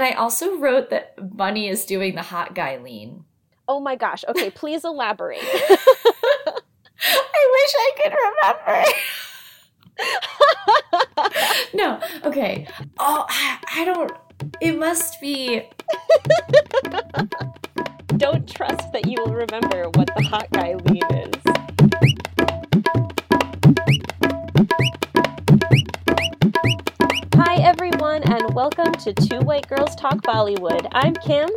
And I also wrote that Bunny is doing the hot guy lean. Oh my gosh. Okay, please elaborate. I wish I could remember. no, okay. Oh, I, I don't. It must be. Don't trust that you will remember what the hot guy lean is. And welcome to Two White Girls Talk Bollywood. I'm Kim.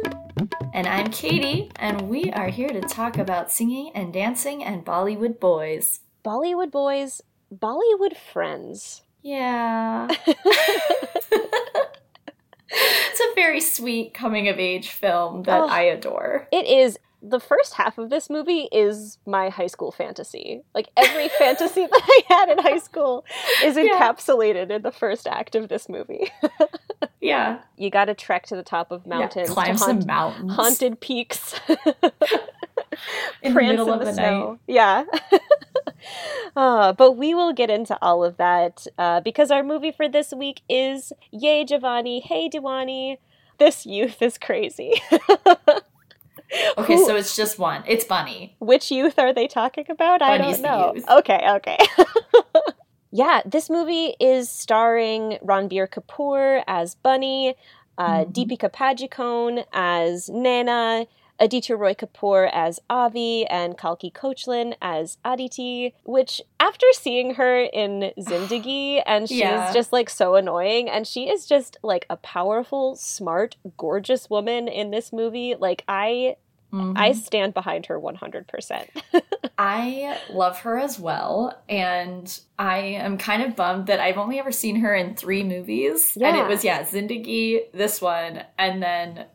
And I'm Katie, and we are here to talk about singing and dancing and Bollywood boys. Bollywood boys, Bollywood friends. Yeah. it's a very sweet coming of age film that Oh. I adore. It is. The first half of this movie is my high school fantasy. Like every fantasy that I had in high school is Yeah. encapsulated in the first act of this movie. Yeah. You got to trek to the top of mountains, yeah. Climb to some mountains. haunted peaks, in the middle in of the the, snow. night. Yeah. Uh, but we will get into all of that uh, because our movie for this week is Yeh Jawaani, Hai Deewani. This youth is crazy. Okay, Who- so it's just one. It's Bunny. Which youth are they talking about? I don't know. Okay, okay. yeah, this movie is starring Ranbir Kapoor as Bunny, uh, Mhm. Deepika Padukone as Naina, Aditya Roy Kapur as Avi, and Kalki Koechlin as Aditi. Which, after seeing her in Zindagi, and she's Yeah. just like so annoying, and she is just like a powerful, smart, gorgeous woman in this movie. Like I, Mhm. I stand behind her one hundred percent. I love her as well, and I am kind of bummed that I've only ever seen her in three movies. And it was, yeah, Zindagi, this one, and then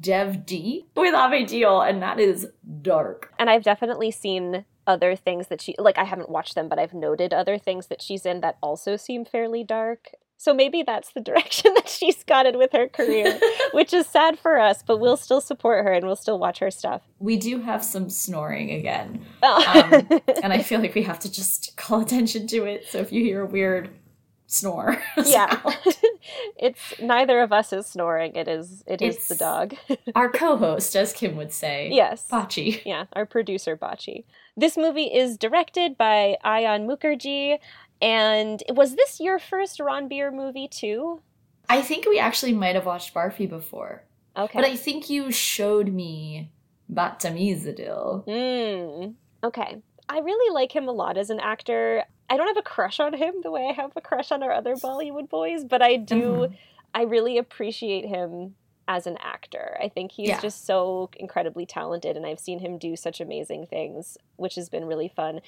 Dev D with Abhay Deol, and that is dark. And I've definitely seen other things that she like I haven't watched them, but I've noted other things that she's in that also seem fairly dark. So maybe that's the direction that she's gotten with her career, which is sad for us, but we'll still support her and we'll still watch her stuff. we do have some snoring again, Oh. Um, and I feel like we have to just call attention to it. So if you hear a weird snore, yeah. it's neither of us is snoring. It is it is the dog. our co-host, as Kim would say, yes. Bachi. Yeah, our producer Bachi. This movie is directed by Ayan Mukerji. And was this your first Ranbir movie too? I think we actually might have watched Barfi before. Okay. But I think you showed me Badtameez Dil. Mm, okay. I really like him a lot as an actor. I don't have a crush on him the way I have a crush on our other Bollywood boys, but I do. Mhm. I really appreciate him as an actor. I think he's Yeah. just so incredibly talented, and I've seen him do such amazing things, which has been really fun.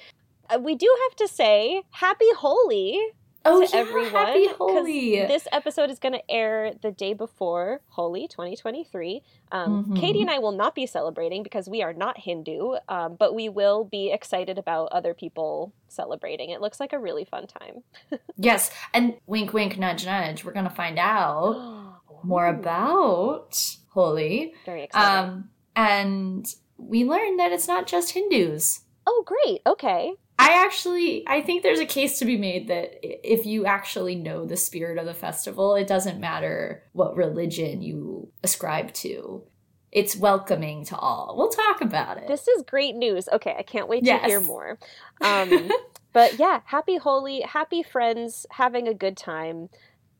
Uh, we do have to say, Happy Holi Oh, to yeah, everyone. Happy 'cause Holi. This episode is going to air the day before Holi 2023. Um, Mhm. Katie and I will not be celebrating because we are not Hindu, um, but we will be excited about other people celebrating. It looks like a really fun time. yes, and wink, wink, nudge, nudge. We're gonna find out more about Holi. Very exciting. Um, and we learned that it's not just Hindus. oh, great. Okay. I actually, I think there's a case to be made that if you actually know the spirit of the festival, it doesn't matter what religion you ascribe to. It's welcoming to all. We'll talk about it. This is great news. Okay, I can't wait to hear more. Um, but yeah, happy Holi, happy friends, having a good time.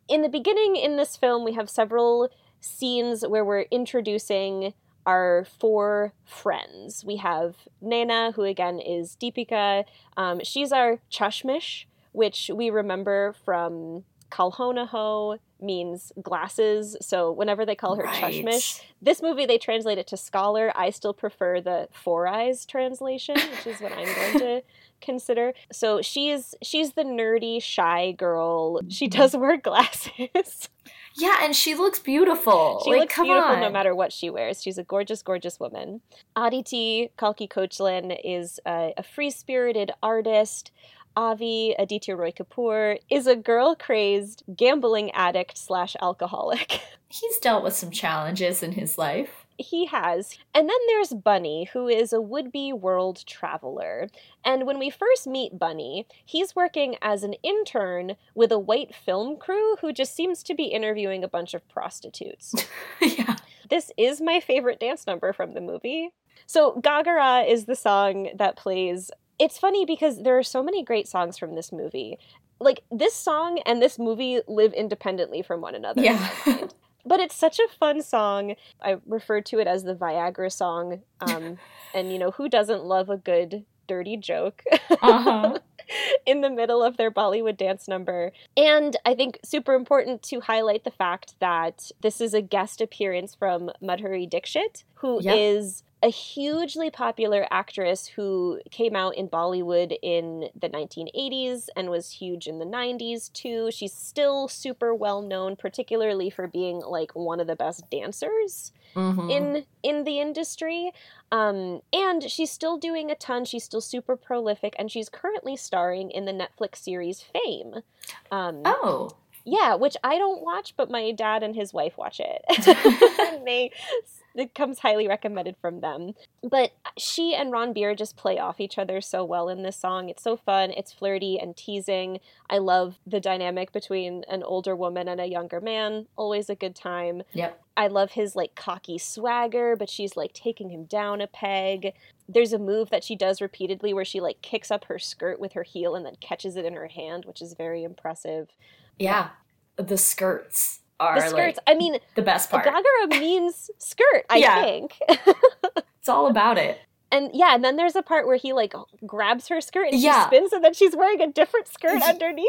In the beginning, in this film, we have several scenes where we're introducing our four friends. We have Naina, who again is Deepika. Um, she's our chashmish, which we remember from Kal Ho Naa Ho means glasses. So whenever they call her Right. chashmish, this movie they translate it to scholar. I still prefer the four eyes translation, which is what I'm going to consider. So she's she's the nerdy, shy girl. She does wear glasses. Yeah, and she looks beautiful. She like, looks beautiful on. no matter what she wears. She's a gorgeous, gorgeous woman. Aditi Kalki Koechlin is a, a free spirited artist. Avi Aditya Roy Kapur is a girl crazed gambling addict slash alcoholic. He's dealt with some challenges in his life. He has. And then there's Bunny, who is a would be world traveler. And when we first meet Bunny, he's working as an intern with a white film crew who just seems to be interviewing a bunch of prostitutes. yeah. This is my favorite dance number from the movie. So, Ghagra is the song that plays. It's funny because there are so many great songs from this movie. Like, this song and this movie live independently from one another. Yeah. but it's such a fun song. I refer to it as the Viagra song. Um, and, you know, who doesn't love a good dirty joke? Uh-huh. in the middle of their Bollywood dance number. And I think super important to highlight the fact that this is a guest appearance from Madhuri Dixit, who Yep. is a hugely popular actress who came out in Bollywood in the 1980s and was huge in the 90s too. She's still super well known, particularly for being like one of the best dancers Mhm. in in the industry um and she's still doing a ton she's still super prolific and she's currently starring in the netflix series fame um Oh. Yeah which i don't watch but my dad and his wife watch it. And they it comes highly recommended from them. But she and Ranbir just play off each other so well in this song. It's so fun. It's flirty and teasing. I love the dynamic between an older woman and a younger man. Always a good time. Yep. I love his like cocky swagger, but she's like taking him down a peg. There's a move that she does repeatedly where she like kicks up her skirt with her heel and then catches it in her hand, which is very impressive. Yeah. The skirts are the skirts, like I mean, the best part. Ghagra means skirt, I Yeah. think. It's all about it. And yeah, and then there's a part where he like grabs her skirt and Yeah. she spins and then she's wearing a different skirt underneath.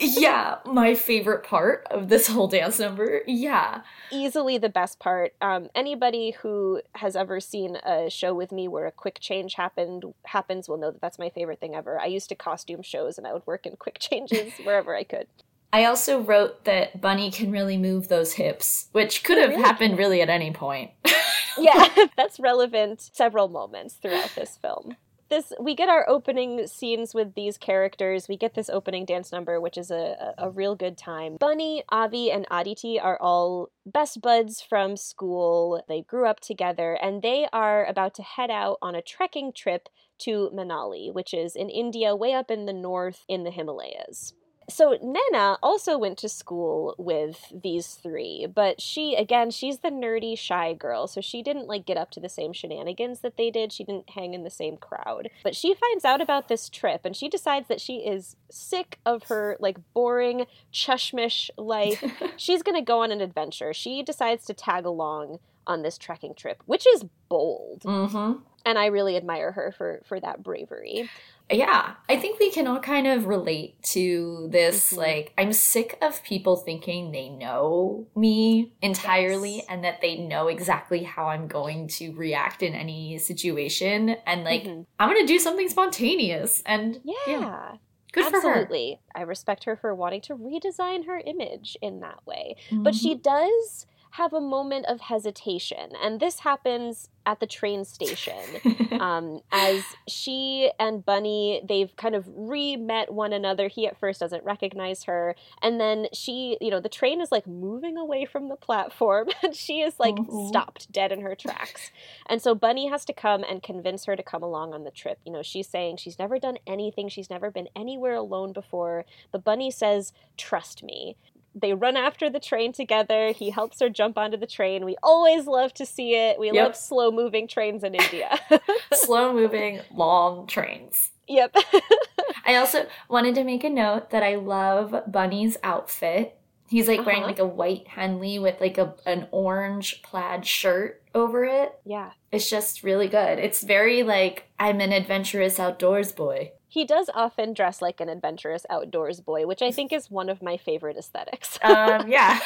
yeah, my favorite part of this whole dance number. Yeah. easily the best part. Um, anybody who has ever seen a show with me where a quick change happened happens will know that that's my favorite thing ever. I used to costume shows and I would work in quick changes wherever I could. I also wrote that Bunny can really move those hips, which could have really happened really at any point. Yeah, that's relevant several moments throughout this film. This we get our opening scenes with these characters. We get this opening dance number, which is a, a, a real good time. Bunny, Avi, and Aditi are all best buds from school. They grew up together, and they are about to head out on a trekking trip to Manali, which is in India, way up in the north in the Himalayas. So Naina also went to school with these three, but she again, she's the nerdy shy girl, so she didn't like get up to the same shenanigans that they did. She didn't hang in the same crowd. But she finds out about this trip and she decides that she is sick of her like boring chashmish life. She's going to go on an adventure. She decides to tag along on this trekking trip, which is bold. mm-hmm. And I really admire her for for that bravery. Yeah, I think we can all kind of relate to this. Mhm. Like, I'm sick of people thinking they know me entirely Yes. and that they know exactly how I'm going to react in any situation. And, like, Mhm. I'm going to do something spontaneous. And yeah. good for her. Absolutely. I respect her for wanting to redesign her image in that way. But she Mm-hmm. does have a moment of hesitation, and this happens at the train station. um, as she and Bunny, they've kind of re-met one another. He at first doesn't recognize her, and then she, you know, the train is like moving away from the platform, and she is like Mhm. stopped dead in her tracks. And so Bunny has to come and convince her to come along on the trip. You know, she's saying she's never done anything, she's never been anywhere alone before, but Bunny says, "Trust me." They run after the train together. He helps her jump onto the train. We always love to see it. We Yep. love slow moving trains in India. Slow moving, long trains. yep. I also wanted to make a note that I love Bunny's outfit. He's like wearing Uh-huh. like a white Henley with like a an orange plaid shirt over it. yeah. It's just really good. It's very like I'm an adventurous outdoors boy. He does often dress like an adventurous outdoors boy, which I think is one of my favorite aesthetics. Um, yeah.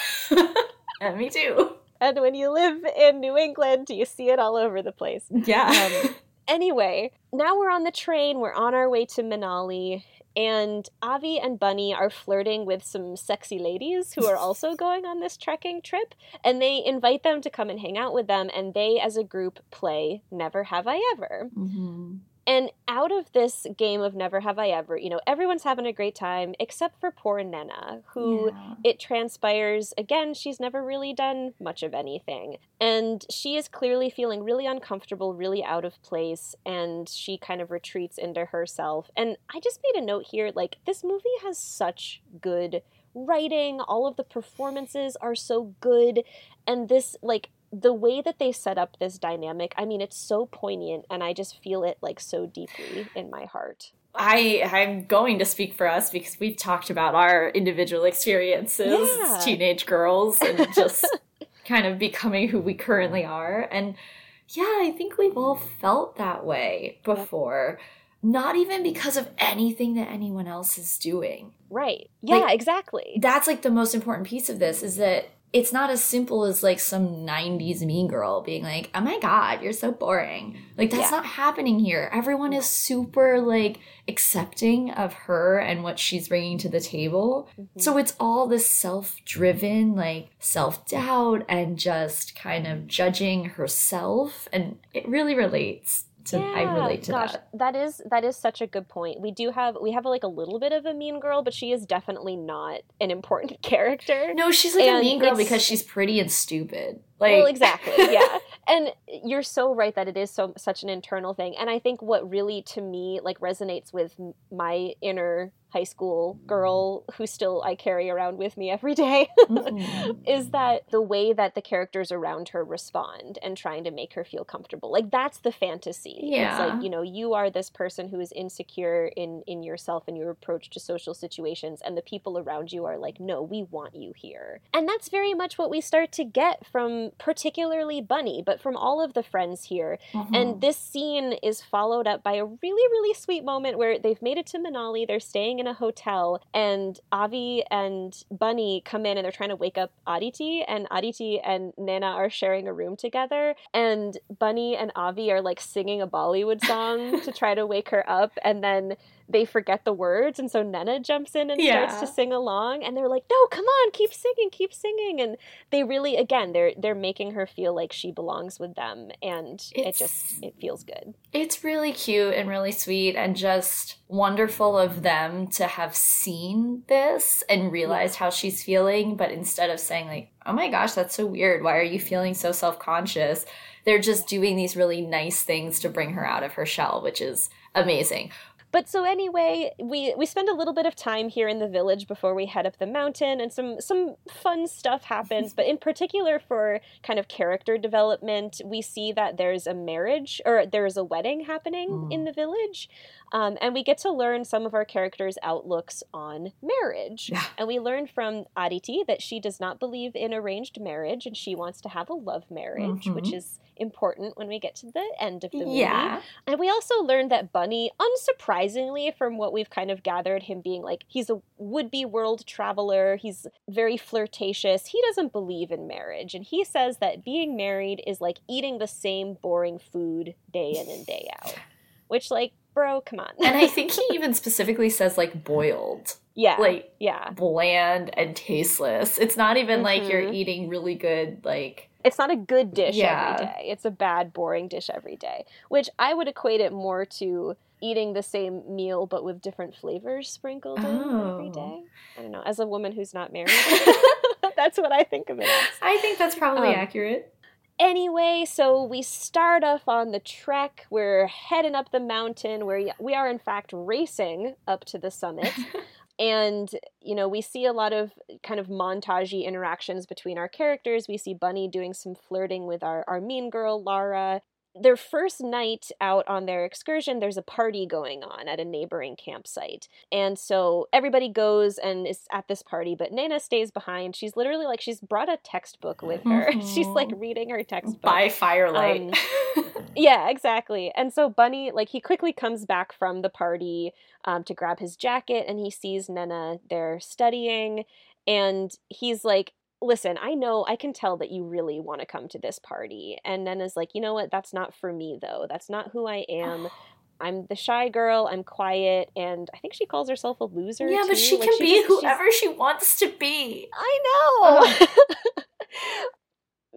and me too. and when you live in New England, you see it all over the place. Yeah. Um, anyway, now we're on the train. We're on our way to Manali. And Avi and Bunny are flirting with some sexy ladies who are also going on this trekking trip. And they invite them to come and hang out with them. And they, as a group, play Never Have I Ever. Mhm. And out of this game of Never Have I Ever, you know, everyone's having a great time except for poor Naina, who Yeah. it transpires again, she's never really done much of anything. And she is clearly feeling really uncomfortable, really out of place, and she kind of retreats into herself. And I just made a note here like, this movie has such good writing, all of the performances are so good, and this, like, the way that they set up this dynamic, I mean, it's so poignant, and I just feel it like so deeply in my heart. I I'm going to speak for us because we've talked about our individual experiences Yeah. as teenage girls and just kind of becoming who we currently are. And yeah, I think we've all felt that way before. Not even because of anything that anyone else is doing. Right. Yeah, Like- exactly. That's like the most important piece of this is that it's not as simple as like some 90s mean girl being like, oh my God, you're so boring. Like, that's Yeah. not happening here. Everyone is super like accepting of her and what she's bringing to the table. Mhm. So it's all this self driven, like self doubt and just kind of judging herself. And it really relates to, I Yeah, relate to gosh, that. that is that is such a good point. We do have we have like a little bit of a mean girl, but she is definitely not an important character. No, she's like a mean girl because she's pretty and stupid. Like, well, exactly. Yeah. and you're so right that it is so such an internal thing. And I think what really to me like resonates with my inner high school girl who still I carry around with me every day Mhm. is that the way that the characters around her respond and trying to make her feel comfortable. Like that's the fantasy. It's Yeah. like, you know, you are this person who is insecure in in yourself and your approach to social situations and the people around you are like, "No, we want you here." And that's very much what we start to get from particularly Bunny, but from all of the friends here. Mhm. And this scene is followed up by a really, really sweet moment where they've made it to Manali. They're staying in a hotel, and Avi and Bunny come in and they're trying to wake up Aditi. And Aditi and Naina are sharing a room together. And Bunny and Avi are like singing a Bollywood song to try to wake her up. And then they forget the words. And so Naina jumps in and starts to sing along. And they're like, no, come on, keep singing, keep singing. And they really, again, they're they're making her feel like she belongs with them. And it just, it feels good. It's really cute and really sweet and just wonderful of them to have seen this and realized how she's feeling, but instead of saying like, "Oh my gosh, that's so weird. Why are you feeling so self-conscious?" They're just doing these really nice things to bring her out of her shell, which is amazing. But so anyway, we we spend a little bit of time here in the village before we head up the mountain, and some some fun stuff happens. but in particular, for kind of character development, we see that there's a marriage or there's a wedding happening Mm. in the village, um, and we get to learn some of our characters' outlooks on marriage. Yeah. And we learn from Aditi that she does not believe in arranged marriage, and she wants to have a love marriage, which Mhm. is important when we get to the end of the movie. Yeah. And we also learned that Bunny, unsurprisingly, from what we've kind of gathered, him being like, he's a would be world traveler, he's very flirtatious, he doesn't believe in marriage. And he says that being married is like eating the same boring food day in and day out. Which, like, bro, come on. And I think he even specifically says like boiled, yeah. like yeah. bland and tasteless. It's not even like you're Mhm. eating really good like It's not a good dish Yeah. every day. It's a bad, boring dish every day. Which I would equate it more to eating the same meal but with different flavors sprinkled in every Oh. I don't know. As a woman who's not married, that's what I think of it as. I think that's probably Um, accurate. Anyway, so we start off on the trek. We're heading up the mountain where we are, in fact, racing up to the summit. and, you know, we see a lot of kind of montagey interactions between our characters. We see Bunny doing some flirting with our, our mean girl, Lara. Their first night out on their excursion, there's a party going on at a neighboring campsite. And so everybody goes and is at this party, but Naina stays behind. She's literally like, she's brought a textbook with her. She's like reading her textbook. By firelight. Yeah, exactly. And so Bunny, like, he quickly comes back from the party um, to grab his jacket, and he sees Naina there studying, and he's like, "Listen, I know, I can tell that you really want to come to this party." And Naina's like, "You know what? That's not for me, though. That's not who I am." I'm the shy girl. I'm quiet, and I think she calls herself a loser. yeah, but she Like, can be just- she's- whoever she wants to be. I know. Oh.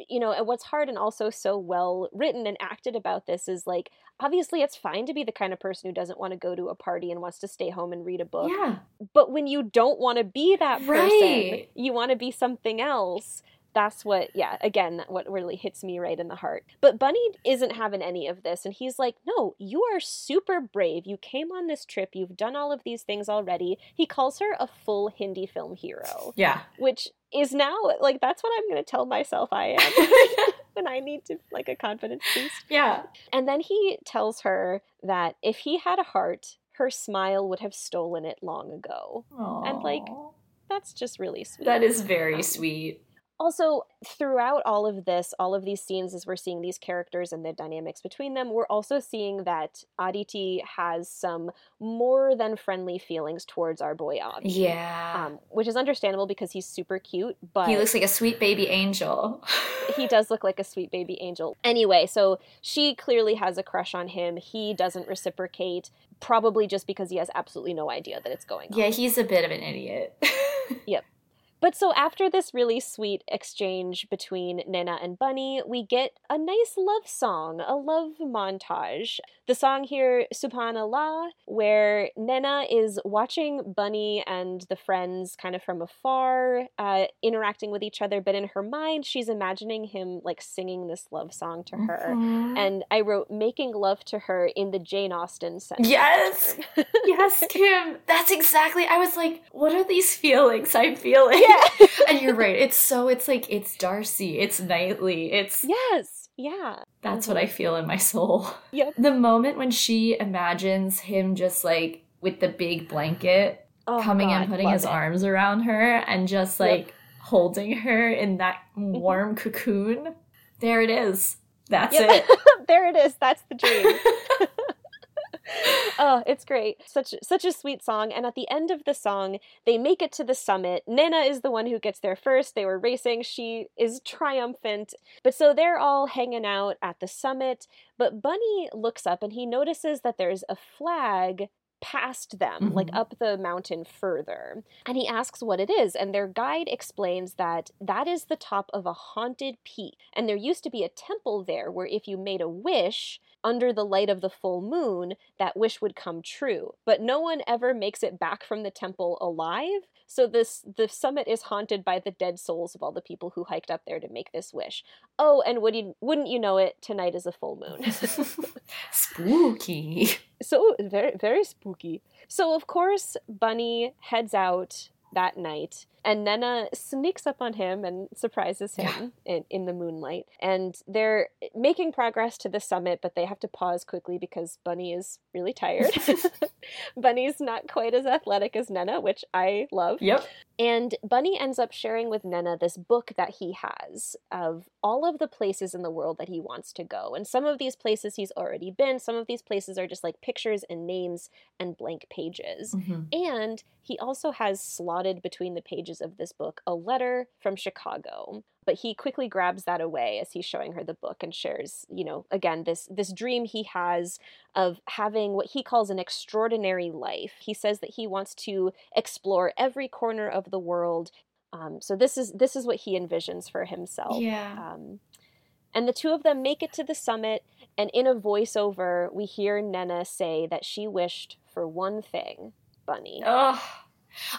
you know, and what's hard and also so well written and acted about this is like obviously it's fine to be the kind of person who doesn't want to go to a party and wants to stay home and read a book. Yeah. But when you don't want to be that person, Right. you want to be something else. That's what, yeah, again, what really hits me right in the heart. But Bunny isn't having any of this. And he's like, No, you are super brave. You came on this trip. You've done all of these things already. He calls her a full Hindi film hero, Yeah. which is now like, that's what I'm going to tell myself I am when I need to, like, a confidence boost. Yeah. And then he tells her that if he had a heart, her smile would have stolen it long ago. And, like, That's just really sweet. that is very Um, sweet. Also, throughout all of this, all of these scenes, as we're seeing these characters and the dynamics between them, we're also seeing that Aditi has some more than friendly feelings towards our boy Avi. Yeah. Um, which is understandable because he's super cute, but he looks like a sweet baby angel. he does look like a sweet baby angel. Anyway, so she clearly has a crush on him. He doesn't reciprocate, probably just because he has absolutely no idea that it's going on. yeah, he's a bit of an idiot. But so after this really sweet exchange between Naina and Bunny, we get a nice love song, a love montage. The song here, Subhanallah, where Naina is watching Bunny and the friends kind of from afar, uh, interacting with each other, but in her mind, she's imagining him like singing this love song to her. Mhm. And I wrote making love to her in the Jane Austen sense. Yes! yes, Kim. That's exactly. I was like, what are these feelings I'm feeling? Yeah. And you're right. It's so. It's like it's Darcy. It's Knightley. It's yes. Yeah. that's what I feel in my soul. Yep. The moment when she imagines him just like with the big blanket Oh, coming God, and putting his it. arms around her and just Yep. like holding her in that Mm-hmm. warm cocoon. There it is. That's Yep. it. there it is. That's the dream. oh, it's great. Such such a sweet song. And at the end of the song, they make it to the summit. Naina is the one who gets there first. They were racing. She is triumphant. But so they're all hanging out at the summit. But Bunny looks up and he notices that there's a flag past them, like Mhm. up the mountain further. And he asks what it is, and their guide explains that that is the top of a haunted peak. And there used to be a temple there where if you made a wish under the light of the full moon, that wish would come true. But no one ever makes it back from the temple alive. So this the summit is haunted by the dead souls of all the people who hiked up there to make this wish. Oh, and would you, wouldn't you know it, tonight is a full moon. Spooky. So very very spooky. So of course Bunny heads out that night and Naina sneaks up on him and surprises him in, in the moonlight. And they're making progress to the summit, but they have to pause quickly because Bunny is really tired. Bunny's not quite as athletic as Naina, which I love. Yep. And Bunny ends up sharing with Naina this book that he has of all of the places in the world that he wants to go. And some of these places he's already been, some of these places are just like pictures and names and blank pages. Mhm. And he also has slotted between the pages of this book a letter from Chicago. But he quickly grabs that away as he's showing her the book and shares, you know, again, this this dream he has of having what he calls an extraordinary life. He says that he wants to explore every corner of the world. Um, so this is this is what he envisions for himself. Yeah. Um, and the two of them make it to the summit, and in a voiceover, we hear Naina say that she wished for one thing, Bunny. Ugh.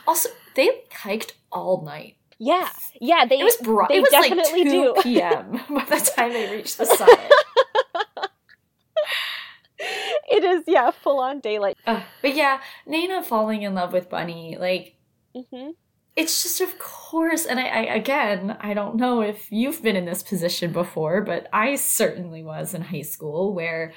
Also, they hiked all night. Yeah, yeah, they It was bright. they It was definitely like 2 do. p.m. by the time they reached the summit. it is yeah, full on daylight. Ugh. but yeah, Naina falling in love with Bunny, like hmm it's just of course. And I, I again, I don't know if you've been in this position before, but I certainly was in high school where.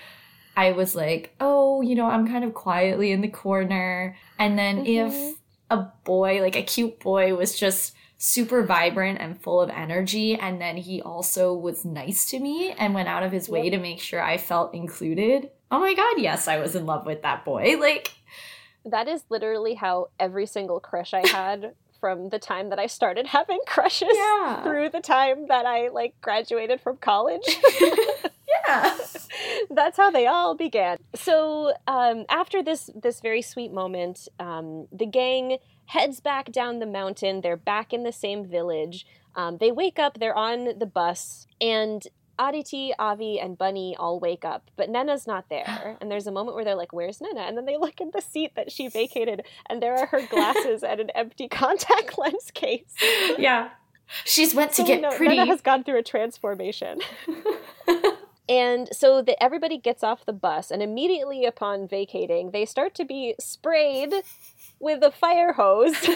I was like, oh, you know, I'm kind of quietly in the corner. And then Mhm. if a boy, like a cute boy, was just super vibrant and full of energy, and then he also was nice to me and went out of his way Yep. to make sure I felt included. Oh my god, yes, I was in love with that boy. Like, That is literally how every single crush I had from the time that I started having crushes Yeah. through the time that I like graduated from college. yeah. That's how they all began. So um, after this this very sweet moment, um, the gang heads back down the mountain. They're back in the same village. Um, they wake up, they're on the bus, and Aditi, Avi, and Bunny all wake up, but Naina's not there. And there's a moment where they're like, Where's Naina? And then they look in the seat that she vacated, and there are her glasses and an empty contact lens case. Yeah. She's went to So we get know pretty. Naina has gone through a transformation. And so that everybody gets off the bus, and immediately upon vacating, they start to be sprayed with a fire hose.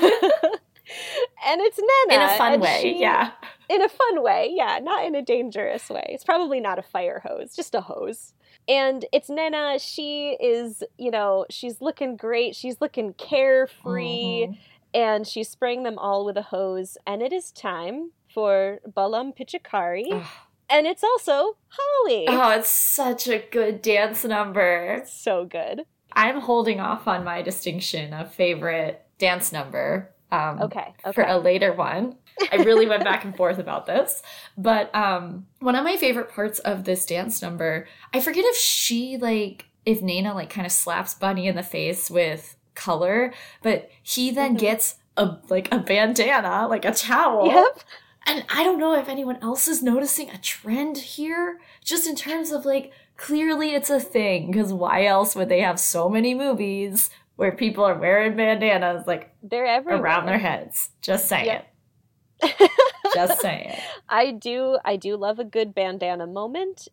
and it's Naina. in a fun way, she- yeah. In a fun way, yeah, not in a dangerous way. It's probably not a fire hose, just a hose. And it's Naina. She is, you know, she's looking great. She's looking carefree Mhm. and she's spraying them all with a hose. And it is time for Balam Pichkari. And it's also Holi. Oh, it's such a good dance number. So good. I'm holding off on my distinction of favorite dance number. Um, Okay. Okay. For a later one. I really went back and forth about this. But um, one of my favorite parts of this dance number, I forget if she, like, if Naina, like, kind of slaps Bunny in the face with color, but he then Mhm. gets a, like, a bandana, like a towel. Yep. And I don't know if anyone else is noticing a trend here, just in terms of like, clearly it's a thing, because why else would they have so many movies where people are wearing bandanas like They're everywhere. around their heads? Just saying. Yep. Just saying. I do I do love a good bandana moment.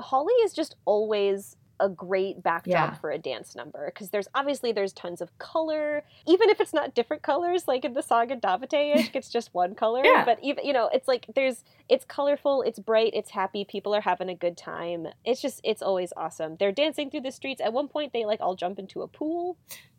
Holi is just always a great backdrop Yeah. for a dance number because there's obviously there's tons of color even if it's not different colors like in the saga Davate it's just one color Yeah. but even you know it's like there's it's colorful it's bright it's happy people are having a good time it's just it's always awesome they're dancing through the streets at one point they like all jump into a pool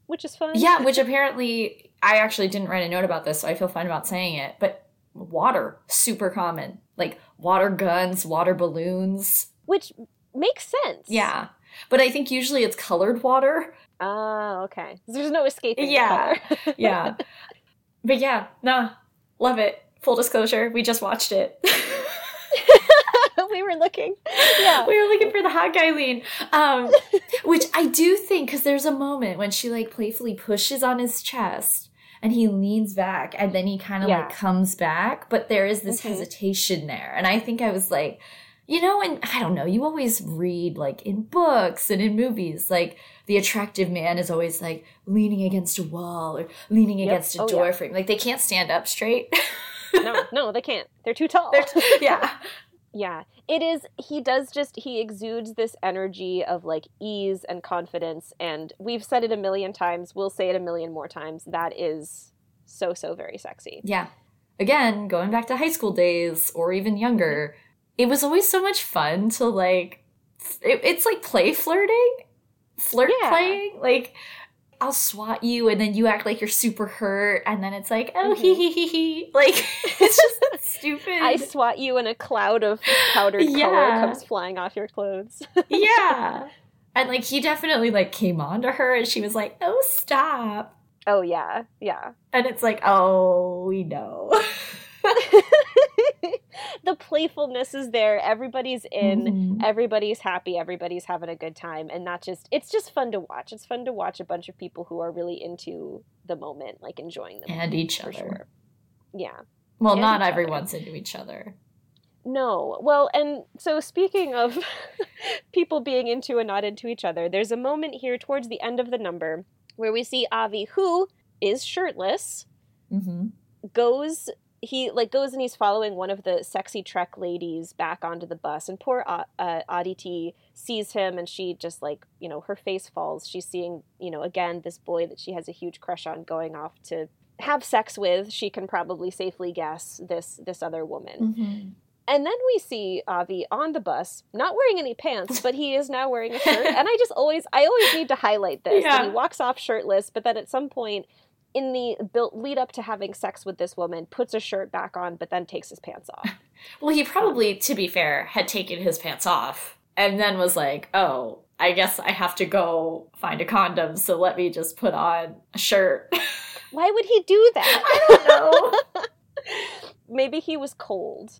which is fun Yeah, which apparently I actually didn't write a note about this, so I feel fine about saying it. But water, super common. Like water guns, water balloons. which makes sense Yeah. But I think usually it's colored water. Ah, okay. There's no escaping. Yeah. yeah. But yeah, nah, love it. Full disclosure, we just watched it. we were looking. Yeah. we were looking for the hot guy lean. Um, which I do think, because there's a moment when she like playfully pushes on his chest and he leans back and then he kind of Yeah. like comes back, but there is this Mhm. hesitation there. And I think I was like, you know, and I don't know, you always read like in books and in movies, like the attractive man is always like leaning against a wall or leaning Yep. against a Oh, door yeah. frame. Like they can't stand up straight. No, no, they can't. They're too tall. They're yeah. yeah. It is he does just he exudes this energy of like ease and confidence and we've said it a million times, we'll say it a million more times. That is so so very sexy. Yeah. Again, going back to high school days or even younger, it was always so much fun to like, it, it's like play flirting, flirt Yeah. playing. Like, I'll swat you and then you act like you're super hurt and then it's like, oh, hee Mhm. hee hee hee. Like, it's just stupid. I swat you and a cloud of powdered color Yeah. comes flying off your clothes. yeah. And like, he definitely like came on to her and she was like, oh, stop. oh yeah, yeah. And it's like, oh, we know. the playfulness is there. Everybody's in. Mhm. everybody's happy everybody's having a good time and not just it's just fun to watch it's fun to watch a bunch of people who are really into the moment like enjoying the And each other. sure yeah Well, And not each other. everyone's into each other. no well and so speaking of people being into and not into each other there's a moment here towards the end of the number where we see avi who is shirtless Mm-hmm. goes he like goes and he's following one of the sexy trek ladies back onto the bus and poor uh, uh, aditi sees him and she just like you know her face falls she's seeing you know again this boy that she has a huge crush on going off to have sex with she can probably safely guess this this other woman Mm-hmm. and then we see Avi on the bus, not wearing any pants, but he is now wearing a shirt. and I just always, I always need to highlight this. that Yeah. he walks off shirtless, but then at some point in the built lead up to having sex with this woman, puts a shirt back on, but then takes his pants off. Well, he probably, to be fair, had taken his pants off and then was like, oh, I guess I have to go find a condom, so let me just put on a shirt. Why would he do that? I don't know. Maybe he was cold.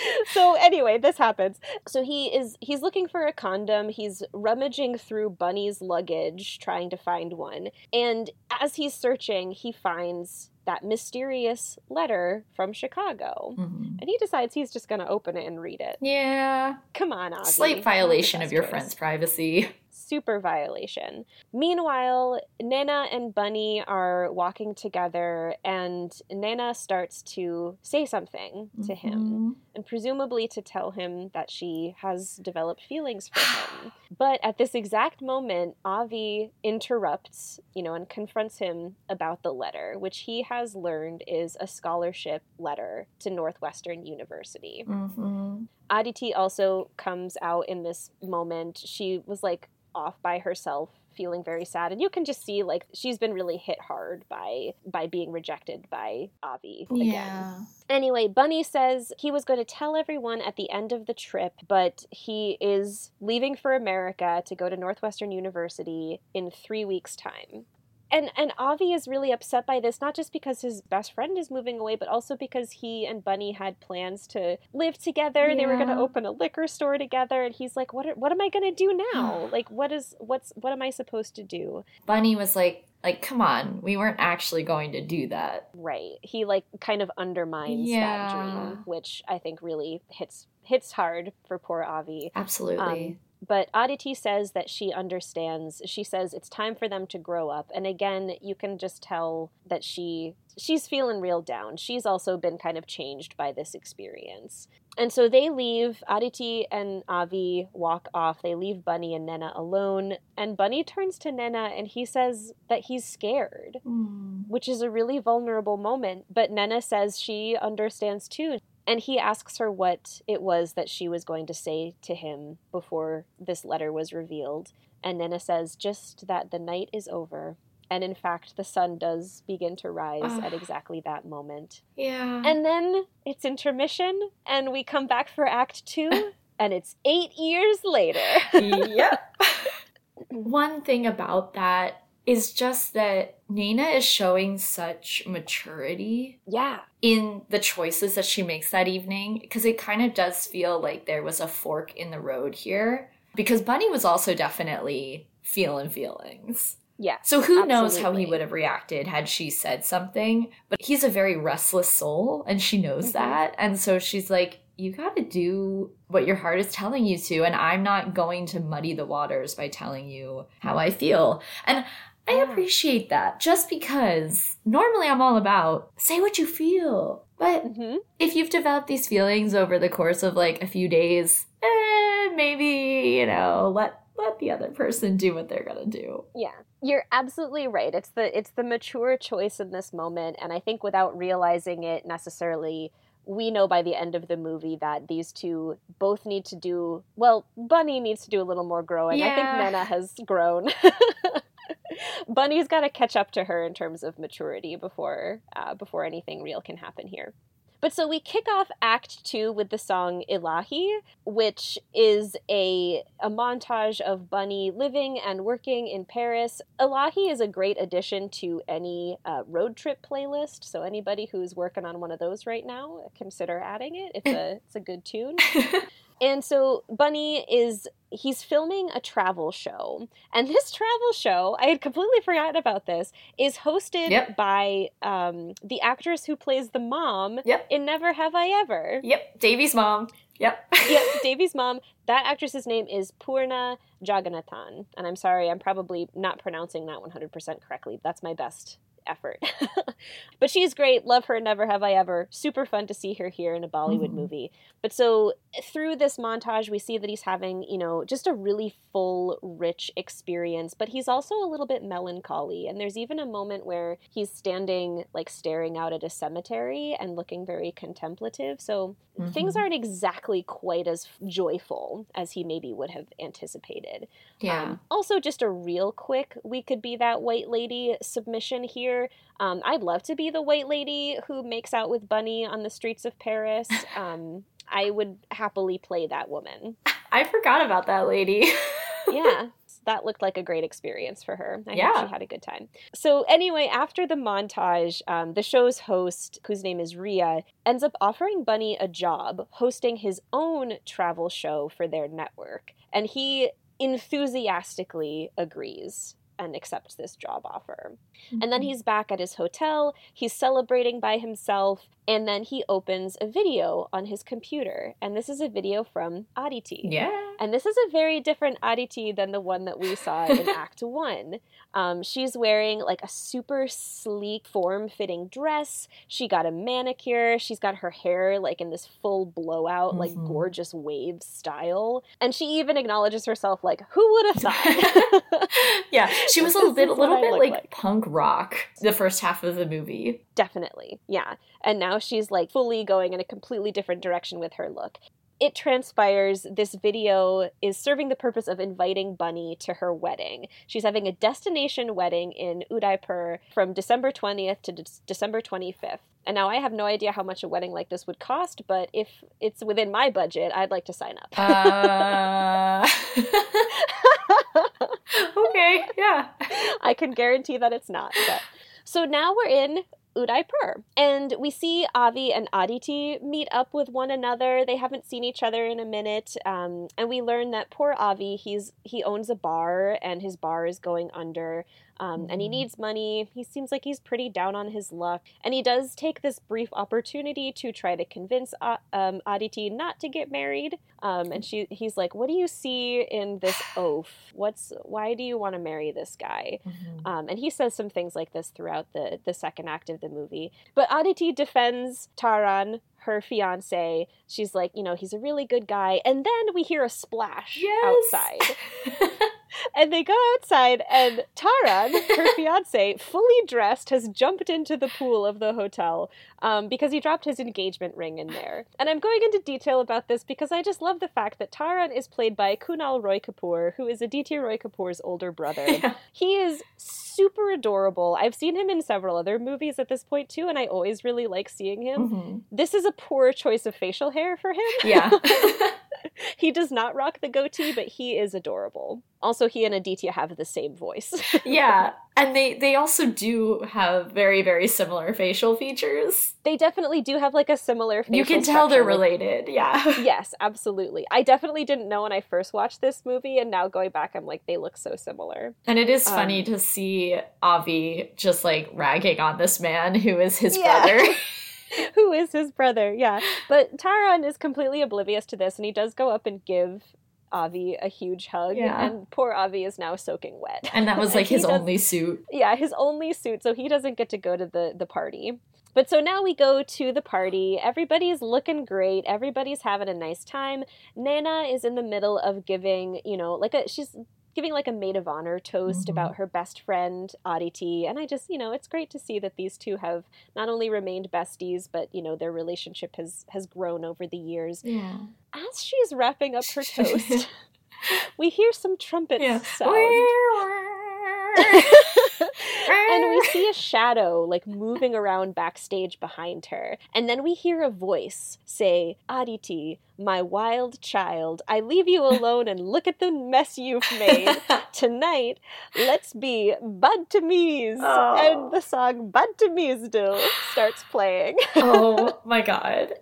I don't know. so anyway, this happens. So he is he's looking for a condom. He's rummaging through Bunny's luggage trying to find one. And as he's searching, he finds that mysterious letter from Chicago. Mhm. And he decides he's just going to open it and read it. Yeah. Come on, Avi. Slight violation of your choice. friend's privacy. Super violation. Meanwhile, Naina and Bunny are walking together, and Naina starts to say something to him, Mhm. and presumably to tell him that she has developed feelings for him. But at this exact moment, Avi interrupts, you know, and confronts him about the letter, which he has learned is a scholarship letter to Northwestern University. Mhm. Aditi also comes out in this moment. She was like off by herself, feeling very sad, and you can just see like she's been really hit hard by by being rejected by Avi again. Yeah. Anyway, Bunny says he was going to tell everyone at the end of the trip, but he is leaving for America to go to Northwestern University in three weeks' time. And and Avi is really upset by this, not just because his best friend is moving away, but also because he and Bunny had plans to live together. They were going to open a liquor store together, and he's like, "What? Are, what am I going to do now? like, what is what's what am I supposed to do?" Bunny was like, like, come on, we weren't actually going to do that. Right. He like kind of undermines that dream, which I think really hits hits hard for poor Avi. Absolutely. Um, But Aditi says that she understands. She says it's time for them to grow up. And again, you can just tell that she she's feeling real down. She's also been kind of changed by this experience. And so they leave. Aditi and Avi walk off. They leave Bunny and Naina alone. And Bunny turns to Naina and he says that he's scared Mm. which is a really vulnerable moment. But Naina says she understands too. And he asks her what it was that she was going to say to him before this letter was revealed. And Naina says just that the night is over. And in fact, the sun does begin to rise at Ah. exactly that moment. Yeah. And then it's intermission, and we come back for Act Two, and it's eight years later. yep. One thing about that is just that Naina is showing such maturity yeah. in the choices that she makes that evening because it kind of does feel like there was a fork in the road here because Bunny was also definitely feeling feelings. Yeah. So who knows how he would have reacted had she said something, but he's a very restless soul and she knows Mhm. that. And so she's like, you got to do what your heart is telling you to and I'm not going to muddy the waters by telling you how I feel. And I appreciate that just because normally I'm all about say what you feel. But hmm if you've developed these feelings over the course of like a few days, eh, maybe, you know, let let the other person do what they're gonna do. Yeah. You're absolutely right. It's the it's the mature choice in this moment and I think without realizing it necessarily we know by the end of the movie that these two both need to do well bunny needs to do a little more growing i think Yeah. naina has grown bunny's got to catch up to her in terms of maturity before uh, before anything real can happen here. But so we kick off act two with the song ilahi which is a, a montage of bunny living and working in paris. Ilahi is a great addition to any uh, road trip playlist so anybody who's working on one of those right now consider adding it. It's a it's a good tune and so Bunny is he's filming a travel show. And this travel show, I had completely forgotten about this, is hosted Yep. by um, the actress who plays the mom Yep. in Never Have I Ever. yep, Devi's mom. Yep. yep, Devi's mom. That actress's name is Poorna Jagannathan. And I'm sorry, I'm probably not pronouncing that 100% correctly. That's my best effort. but she's great. Love her. Never have I ever. Super fun to see her here in a Bollywood Mhm. movie. But so through this montage, we see that he's having, you know, just a really full, rich experience, but he's also a little bit melancholy. And there's even a moment where he's standing, like, staring out at a cemetery and looking very contemplative. So things Mhm. aren't exactly quite as joyful as he maybe would have anticipated. Yeah. Um, also, just a real quick, we could be that white lady submission here. Um, I'd love to be the white lady who makes out with Bunny on the streets of Paris. Um, I would happily play that woman. I forgot about that lady. Yeah. That looked like a great experience for her. I Yeah. think she had a good time. So, anyway, after the montage, um, the show's host, whose name is Ria, ends up offering Bunny a job hosting his own travel show for their network. And he enthusiastically agrees. And accepts this job offer. And then mm-hmm. he's back at his hotel, he's celebrating by himself, and then he opens a video on his computer. And this is a video from Aditi. Yeah. And this is a very different Aditi than the one that we saw in Act One. Um, she's wearing like a super sleek, form fitting dress. She got a manicure. She's got her hair like in this full blowout, like Mhm. gorgeous wave style. And she even acknowledges herself, like, who would have thought? yeah, she was a little, little bit like, like. punk rock the first half of the movie. Definitely, yeah. And now she's like fully going in a completely different direction with her look. It transpires this video is serving the purpose of inviting Bunny to her wedding. She's having a destination wedding in Udaipur from December 20th to De- December 25th. And now I have no idea how much a wedding like this would cost, but if it's within my budget, I'd like to sign up. Uh... okay, yeah. I can guarantee that it's not. But. So now we're in Udaipur, and we see Avi and Aditi meet up with one another. They haven't seen each other in a minute, um, and we learn that poor Avi, he's he owns a bar, and his bar is going under. Um, and he Mhm. needs money. He seems like he's pretty down on his luck. And he does take this brief opportunity to try to convince uh, um, Aditi not to get married. Um, and she, he's like, "What do you see in this oaf? What's why do you want to marry this guy?" Um, and he says some things like this throughout the the second act of the movie. But Aditi defends Taran, her fiance. She's like, you know, he's a really good guy. And then we hear a splash Yes. outside. And they go outside, and Taran, her fiance, fully dressed, has jumped into the pool of the hotel um, because he dropped his engagement ring in there. And I'm going into detail about this because I just love the fact that Taran is played by Kunal Roy Kapur, who is Aditya Roy Kapur's older brother. Yeah. He is super adorable. I've seen him in several other movies at this point too, and I always really like seeing him. Mhm. This is a poor choice of facial hair for him. Yeah. he does not rock the goatee, but he is adorable. Also, he and Aditya have the same voice. yeah. And they they also do have very very similar facial features. they definitely do have like a similar facial you can tell they're related. Yeah. yes, absolutely. I definitely didn't know when I first watched this movie, and now going back, I'm like, they look so similar. And it is funny Um, to see Avi just like ragging on this man who is his Yeah. brother. Who is his brother? Yeah. But Taran is completely oblivious to this, and he does go up and give Avi a huge hug. Yeah. And poor Avi is now soaking wet. and that was like his only suit. yeah, his only suit, so he doesn't get to go to the the party. But so now we go to the party. Everybody's looking great. Everybody's having a nice time. Naina is in the middle of giving, you know, like a she's giving like a maid of honor toast Mhm. about her best friend Aditi, and I just, you know, it's great to see that these two have not only remained besties, but you know, their relationship has has grown over the years. Yeah. As she's wrapping up her toast, we hear some trumpets Yeah. sound and we see a shadow like moving around backstage behind her. And then we hear a voice say, Aditi, my wild child, I leave you alone and look at the mess you've made. Tonight, let's be Badtameez. Oh. And the song Badtameez Dil starts playing. oh my god.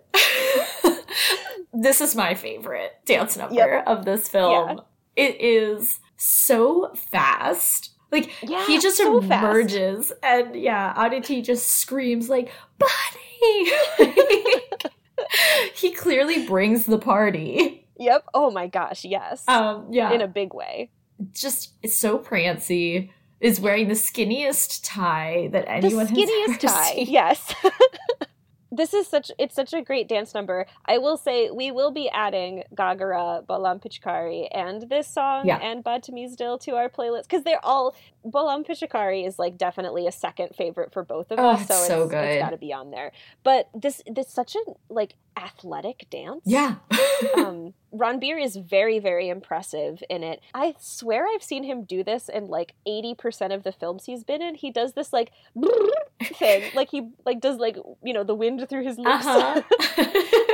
this is my favorite dance number of this film. It is so fast. Like Yeah, he just so fast. emerges and yeah, Aditi just screams like, Buddy! Like, he clearly brings the party. Yep. Oh my gosh, yes. Um yeah. In a big way. just it's so prancy. Is wearing the skinniest tie that The anyone has skinniest ever tie. seen. Yes. this is such it's such a great dance number. I will say we will be adding Ghagra, Balam Pichkari, and this song Yeah. and Badtameez Dil to our playlist because they're all Balam Pichkari is like definitely a second favorite for both of Oh, us. it's so so good. it's got to be on there. But this this such a like athletic dance. Yeah. um, Ranbir is very, very impressive in it. I swear I've seen him do this in like 80% of the films he's been in. He does this like thing. Like he like does like, you know, the wind through his lips. uh-huh.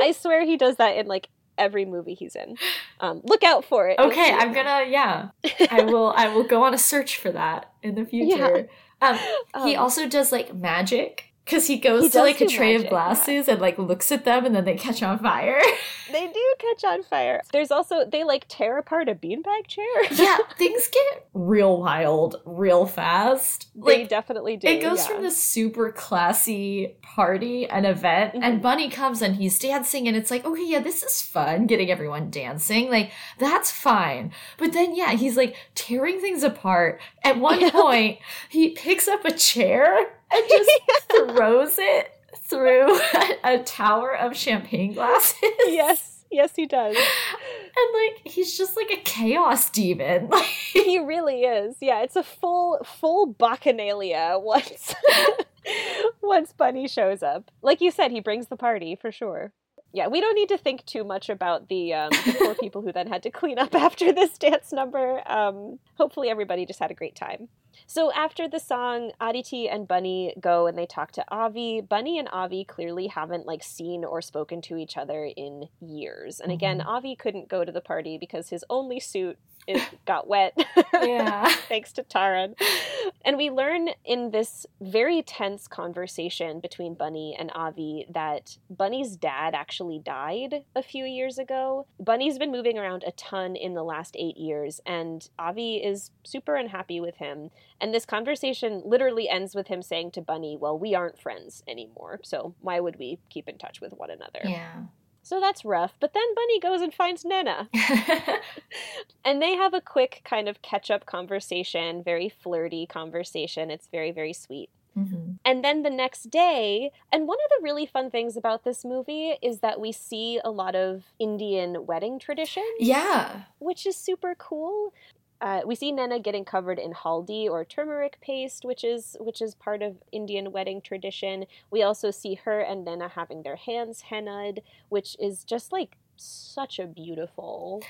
I swear he does that in like every movie he's in. Um, look out for it. Okay, I'm gonna yeah. I will I will go on a search for that in the future. Um he Um, also does like magic Because he goes He to like a tray magic, of glasses and like looks at them and then they catch on fire. They do catch on fire. There's also they like tear apart a beanbag chair. yeah, things get real wild real fast. they Like definitely do. it goes yeah. from this super classy party and event Mhm. and Bunny comes and he's dancing and it's like, okay, yeah, this is fun getting everyone dancing. Like that's fine. But then yeah, he's like tearing things apart. At one Yeah. point, he picks up a chair and just throws it through a, a tower of champagne glasses. yes, yes, he does. And like he's just like a chaos demon. Like he really is. Yeah, it's a full full bacchanalia once once Bunny shows up. Like you said, he brings the party for sure. Yeah, we don't need to think too much about the um, the poor people who then had to clean up after this dance number. Um, hopefully, everybody just had a great time. So after the song, Aditi and Bunny go and they talk to Avi. Bunny and Avi clearly haven't like seen or spoken to each other in years. And again, Avi couldn't go to the party because his only suit is got wet. Yeah. Thanks to Taran. And we learn in this very tense conversation between Bunny and Avi that Bunny's dad actually died a few years ago. Bunny's been moving around a ton in the last eight years, and Avi is super unhappy with him. And this conversation literally ends with him saying to Bunny, Well, we aren't friends anymore, so why would we keep in touch with one another? Yeah. So that's rough. But then Bunny goes and finds Naina. And they have a quick kind of catch up conversation, very flirty conversation. It's very, very sweet. Mhm. And then the next day, and one of the really fun things about this movie is that we see a lot of Indian wedding tradition, Yeah. which is super cool. Uh, we see Naina getting covered in haldi or turmeric paste, which is which is part of Indian wedding tradition. We also see her and Naina having their hands hennaed, which is just like such a beautiful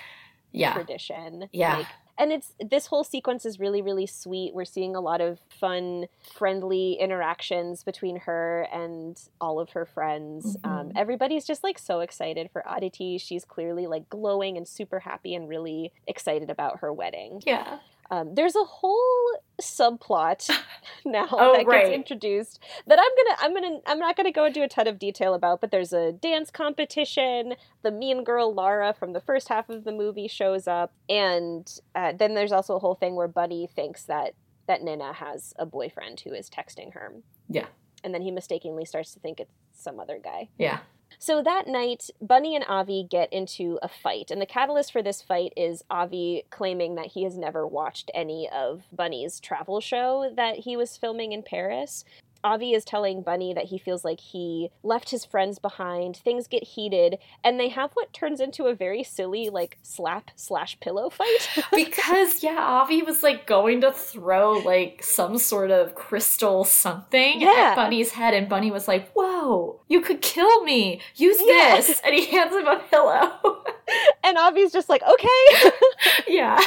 Yeah. tradition. Yeah. Like, and it's this whole sequence is really really sweet. We're seeing a lot of fun, friendly interactions between her and all of her friends. Um, Mhm. everybody's just like so excited for Aditi. She's clearly like glowing and super happy and really excited about her wedding. Yeah. Um, there's a whole subplot now Oh, that right. gets introduced that I'm gonna I'm gonna I'm not gonna go into a ton of detail about, but there's a dance competition. The mean girl Lara from the first half of the movie shows up, and uh, then there's also a whole thing where Bunny thinks that that Naina has a boyfriend who is texting her. Yeah. And then he mistakenly starts to think it's some other guy. Yeah. So that night, Bunny and Avi get into a fight, and the catalyst for this fight is Avi claiming that he has never watched any of Bunny's travel show that he was filming in Paris. Avi is telling Bunny that he feels like he left his friends behind. Things get heated, and they have what turns into a very silly, like, slap slash pillow fight. because yeah, Avi was like going to throw like some sort of crystal something Yeah. at Bunny's head, and Bunny was like, "Whoa, you could kill me! Use Yeah. this!" And he hands him a pillow. and Avi's just like, okay. yeah,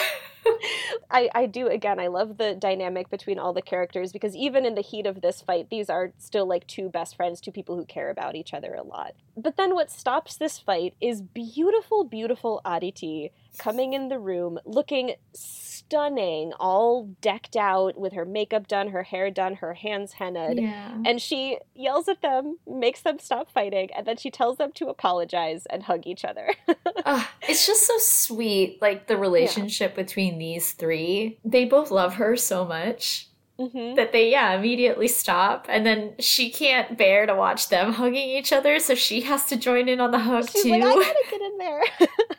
I, I do again i love the dynamic between all the characters because even in the heat of this fight these are still like two best friends two people who care about each other a lot. But then what stops this fight is beautiful beautiful aditi coming in the room looking stunning all decked out with her makeup done her hair done her hands hennaed yeah. and she yells at them makes them stop fighting and then she tells them to apologize and hug each other Ugh, it's just so sweet, like the relationship between these three. They both love her so much hmm that they, yeah, immediately stop, and then she can't bear to watch them hugging each other, so she has to join in on the hug She's too. like, I gotta get in there.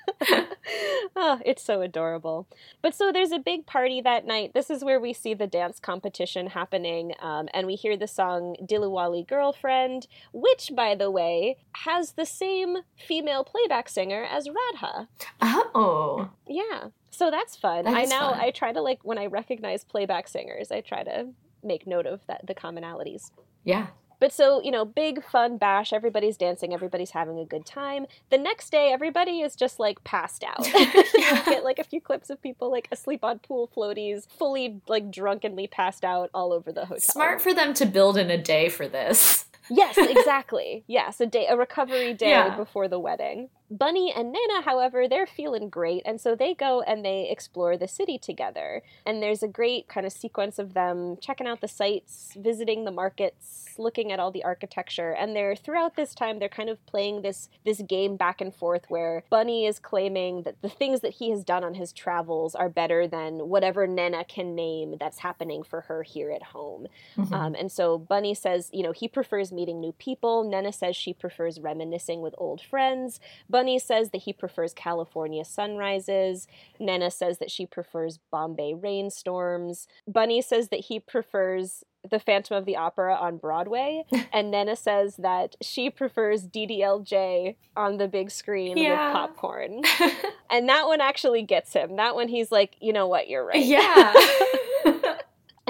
oh, it's so adorable. But so there's a big party that night. This is where we see the dance competition happening, um, and we hear the song Dilliwaali Girlfriend, which, by the way, has the same female playback singer as Radha. Uh oh, Yeah. So that's fun. That I now fun. I try to like when I recognize playback singers, I try to make note of that the commonalities. yeah. But so, you know, big fun bash, everybody's dancing, everybody's having a good time. The next day, everybody is just like passed out. you get like a few clips of people like asleep on pool floaties, fully like drunkenly passed out all over the hotel. Smart for them to build in a day for this. Yes, exactly. yes, a day, a recovery day Yeah. before the wedding. Bunny and Naina, however, they're feeling great, and so they go and they explore the city together. And there's a great kind of sequence of them checking out the sights, visiting the markets, looking at all the architecture, and they're throughout this time they're kind of playing this this game back and forth where Bunny is claiming that the things that he has done on his travels are better than whatever Naina can name that's happening for her here at home. Mhm. Um, and so Bunny says, you know, he prefers meeting new people. Naina says she prefers reminiscing with old friends. Bunny says that he prefers California sunrises. Naina says that she prefers Bombay rainstorms. Bunny says that he prefers the Phantom of the Opera on Broadway. and Naina says that she prefers DDLJ on the big screen Yeah. with popcorn. And that one actually gets him. That one he's like, you know what, you're right. yeah.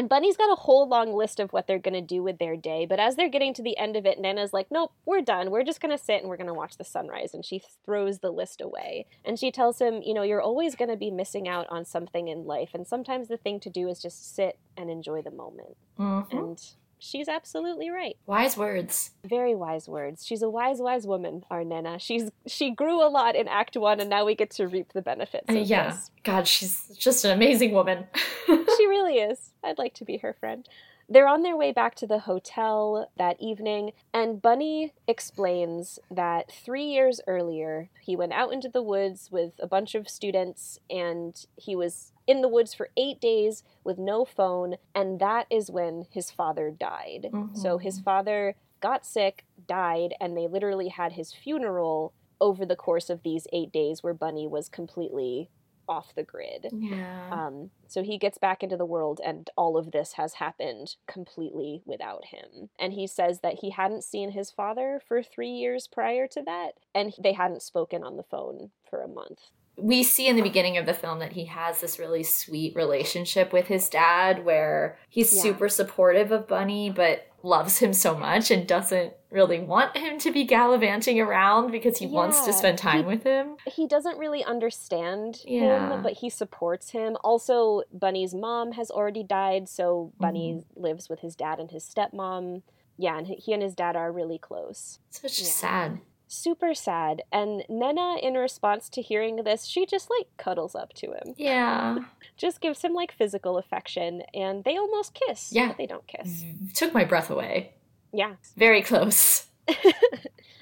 And Bunny's got a whole long list of what they're going to do with their day, but as they're getting to the end of it, Naina's like, nope, we're done. We're just going to sit and we're going to watch the sunrise. And she throws the list away. And she tells him, you know, you're always going to be missing out on something in life. And sometimes the thing to do is just sit and enjoy the moment. Mhm. And she's absolutely right. Wise words. Very wise words. She's a wise, wise woman, our Naina. She's she grew a lot in Act One, and now we get to reap the benefits. Uh, yeah. this. God, she's just an amazing woman. she really is. I'd like to be her friend. They're on their way back to the hotel that evening, and Bunny explains that three years earlier, he went out into the woods with a bunch of students, and he was in the woods for eight days with no phone, and that is when his father died. So his father got sick, died, and they literally had his funeral over the course of these eight days where Bunny was completely off the grid. yeah. Um, so he gets back into the world, and all of this has happened completely without him. And he says that he hadn't seen his father for three years prior to that, and they hadn't spoken on the phone for a month. We see in the beginning of the film that he has this really sweet relationship with his dad where he's Yeah. super supportive of Bunny but loves him so much and doesn't really want him to be gallivanting around because he wants to spend time he- with him. He doesn't really understand Yeah. him, but he supports him. Also, Bunny's mom has already died, so Bunny mm-hmm. lives with his dad and his stepmom. Yeah, and he and his dad are really close. So it's just Yeah. sad. Super sad. And Naina, in response to hearing this, she just like cuddles up to him, Yeah. just gives him like physical affection, and they almost kiss. Yeah. but they don't kiss. Took my breath away. Yeah. Very close.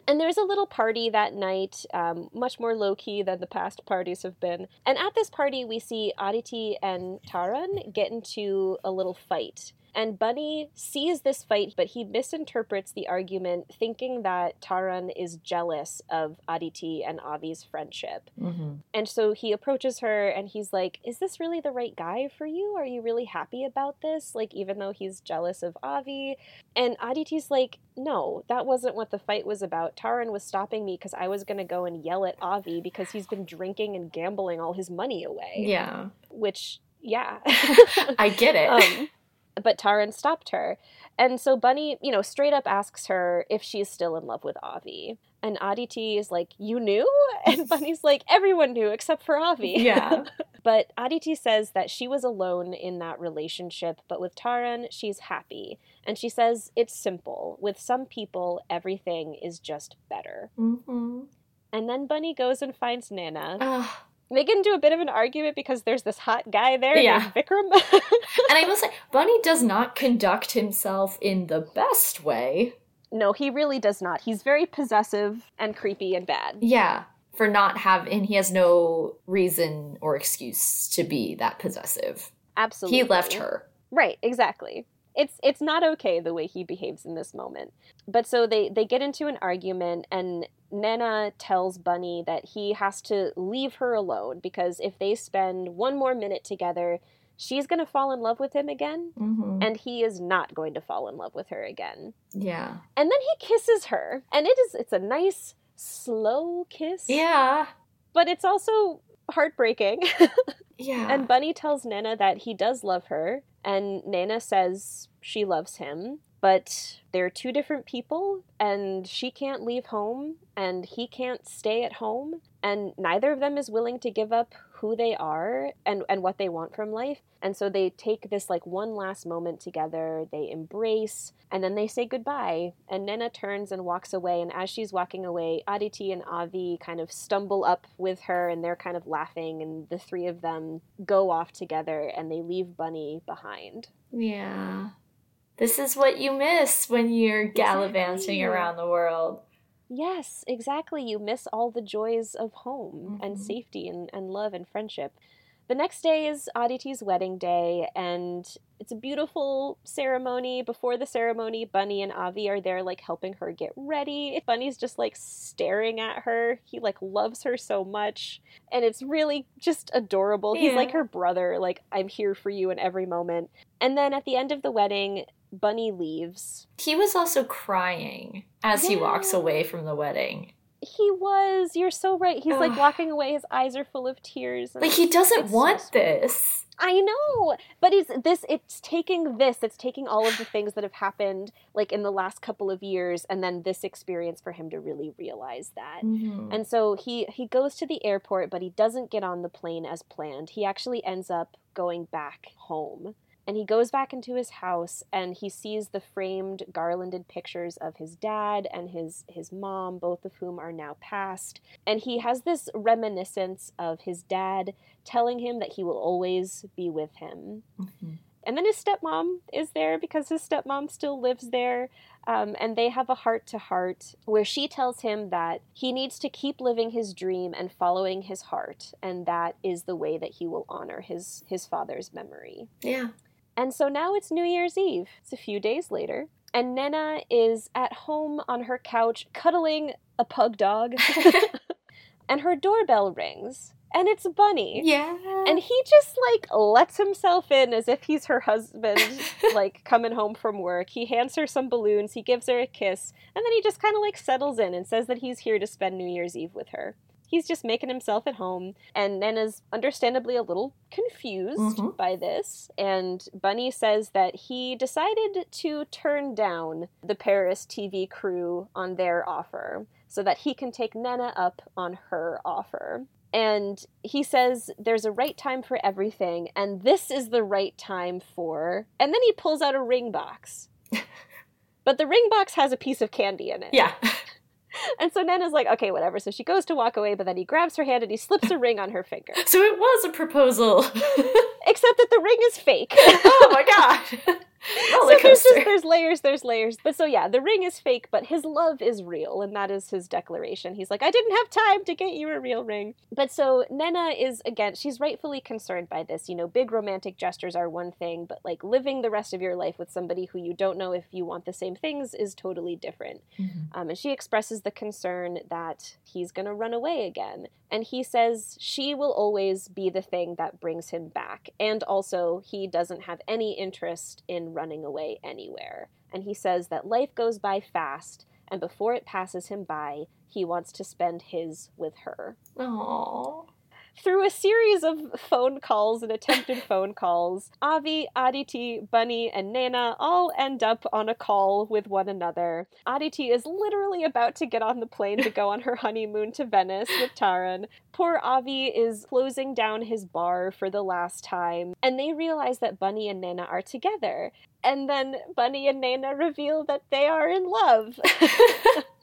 And there's a little party that night, um, much more low key than the past parties have been. And at this party, we see Aditi and Taran get into a little fight. And Bunny sees this fight, but he misinterprets the argument, thinking that Taran is jealous of Aditi and Avi's friendship. hmm And so he approaches her and he's like, Is this really the right guy for you? Are you really happy about this? Like, even though he's jealous of Avi. And Aditi's like, No, that wasn't what the fight was about. Taran was stopping me because I was going to go and yell at Avi because he's been drinking and gambling all his money away. Yeah. Which, yeah. I get it. um, but Taran stopped her. And so Bunny, you know, straight up asks her if she's still in love with Avi. And Aditi is like, You knew? And Bunny's like, Everyone knew except for Avi. yeah. but Aditi says that she was alone in that relationship, but with Taran, she's happy. And she says it's simple. With some people, everything is just better. hmm And then Bunny goes and finds Naina. They get into a bit of an argument because there's this hot guy there Yeah. named Vikram. And I will say, Bunny does not conduct himself in the best way. No, he really does not. He's very possessive and creepy and bad. Yeah. For not having, he has no reason or excuse to be that possessive. Absolutely. He left her. Right, exactly. It's it's not okay the way he behaves in this moment. But so they they get into an argument and Naina tells Bunny that he has to leave her alone because if they spend one more minute together, she's going to fall in love with him again Mm-hmm. and he is not going to fall in love with her again. Yeah. And then he kisses her and it is it's a nice slow kiss. Yeah. But it's also heartbreaking. Yeah. And Bunny tells Naina that he does love her, and Naina says she loves him, but they're two different people, and she can't leave home, and he can't stay at home, and neither of them is willing to give up who they are and and what they want from life. And so they take this like one last moment together they embrace and then they say goodbye. And Naina turns and walks away. And as she's walking away Aditi and Avi kind of stumble up with her and they're kind of laughing. And the three of them go off together and they leave Bunny behind. Yeah. This is what you miss when you're gallivanting Exactly. around the world Yes, exactly. You miss all the joys of home and Mhm. safety and, and love and friendship. The next day is Aditi's wedding day, and it's a beautiful ceremony. Before the ceremony, Bunny and Avi are there, like helping her get ready. Bunny's just like staring at her. He like loves her so much, and it's really just adorable. He's like her brother, like, I'm here for you in every moment. And then at the end of the wedding, Bunny leaves. he was also crying as he walks away from the wedding He was. You're so right. He's like walking away. His eyes are full of tears. like he doesn't it's so want this I know, but it's this. It's taking this. It's taking all of the things that have happened, like in the last couple of years, and then this experience for him to really realize that. Mhm. And so he he goes to the airport, but he doesn't get on the plane as planned. He actually ends up going back home. And he goes back into his house and he sees the framed garlanded pictures of his dad and his his mom, both of whom are now passed. And he has this reminiscence of his dad telling him that he will always be with him. Mhm. And then his stepmom is there because his stepmom still lives there. Um, and they have a heart to heart where she tells him that he needs to keep living his dream and following his heart. And that is the way that he will honor his, his father's memory. yeah And so now it's New Year's Eve. It's a few days later. And Naina is at home on her couch cuddling a pug dog. and her doorbell rings. And it's Bunny. yeah And he just like lets himself in as if he's her husband, like coming home from work. He hands her some balloons, he gives her a kiss, and then he just kind of like settles in and says that he's here to spend New Year's Eve with her. He's just making himself at home, and Naina's understandably a little confused Mhm. by this. And Bunny says that he decided to turn down the Paris TV crew on their offer so that he can take Naina up on her offer. And he says there's a right time for everything, and this is the right time for. And then he pulls out a ring box. but the ring box has a piece of candy in it. yeah And so Naina's like, okay, whatever. So she goes to walk away, but then he grabs her hand and he slips a ring on her finger. so it was a proposal Except that the ring is fake. oh my god so there's just there's layers, there's layers. But so yeah, the ring is fake, but his love is real, and that is his declaration. He's like, I didn't have time to get you a real ring. But so Naina is again, she's rightfully concerned by this. You know, big romantic gestures are one thing, but like living the rest of your life with somebody who you don't know if you want the same things is totally different. Mhm. Um, and she expresses the concern that he's going to run away again. And he says she will always be the thing that brings him back. And also, he doesn't have any interest in running away anywhere. And he says that life goes by fast, and before it passes him by, he wants to spend his with her Aww. Through a series of phone calls and attempted phone calls, Avi, Aditi, Bunny, and Naina all end up on a call with one another. Aditi is literally about to get on the plane to go on her honeymoon to Venice with Taran. Poor Avi is closing down his bar for the last time, and they realize that Bunny and Naina are together. And then Bunny and Naina reveal that they are in love.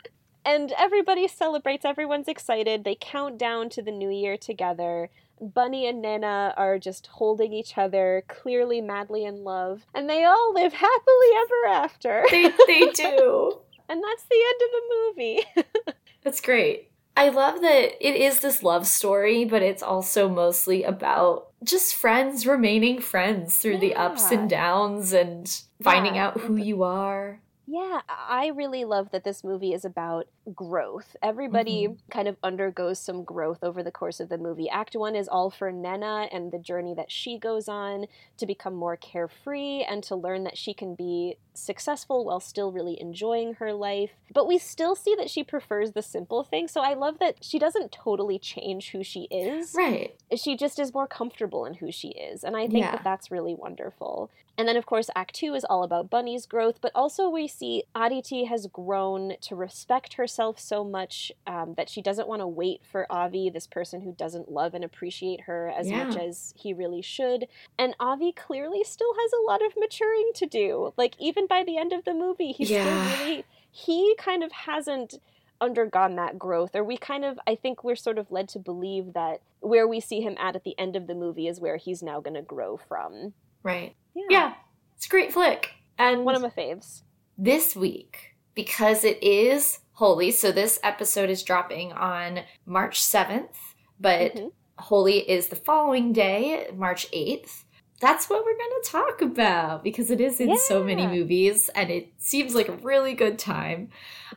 And everybody celebrates, everyone's excited. They count down to the new year together. Bunny and Naina are just holding each other, clearly madly in love, and they all live happily ever after. they, they do and that's the end of the movie. That's great. I love that it is this love story, but it's also mostly about just friends remaining friends through the ups and downs and finding Yeah. out who you are. Yeah, I really love that this movie is about growth. Everybody Mhm. kind of undergoes some growth over the course of the movie. Act one is all for Naina and the journey that she goes on to become more carefree and to learn that she can be successful while still really enjoying her life. But we still see that she prefers the simple things. So I love that she doesn't totally change who she is Right. she just is more comfortable in who she is and i think Yeah. that that's really wonderful and then of course act 2 is all about bunny's growth but also we see aditi has grown to respect herself herself so much um, that she doesn't want to wait for Avi, this person who doesn't love and appreciate her as Yeah. much as he really should. And Avi clearly still has a lot of maturing to do. Like, even by the end of the movie, he's Yeah. still really, he kind of hasn't undergone that growth or we kind of i think we're sort of led to believe that where we see him at at the end of the movie is where he's now going to grow from Right. Yeah. It's a great flick. And one of my faves this week, because it is Holi, so this episode is dropping on March 7th, but Mhm. Holi is the following day, March 8th. That's what we're going to talk about because it is in so many movies and it seems like a really good time.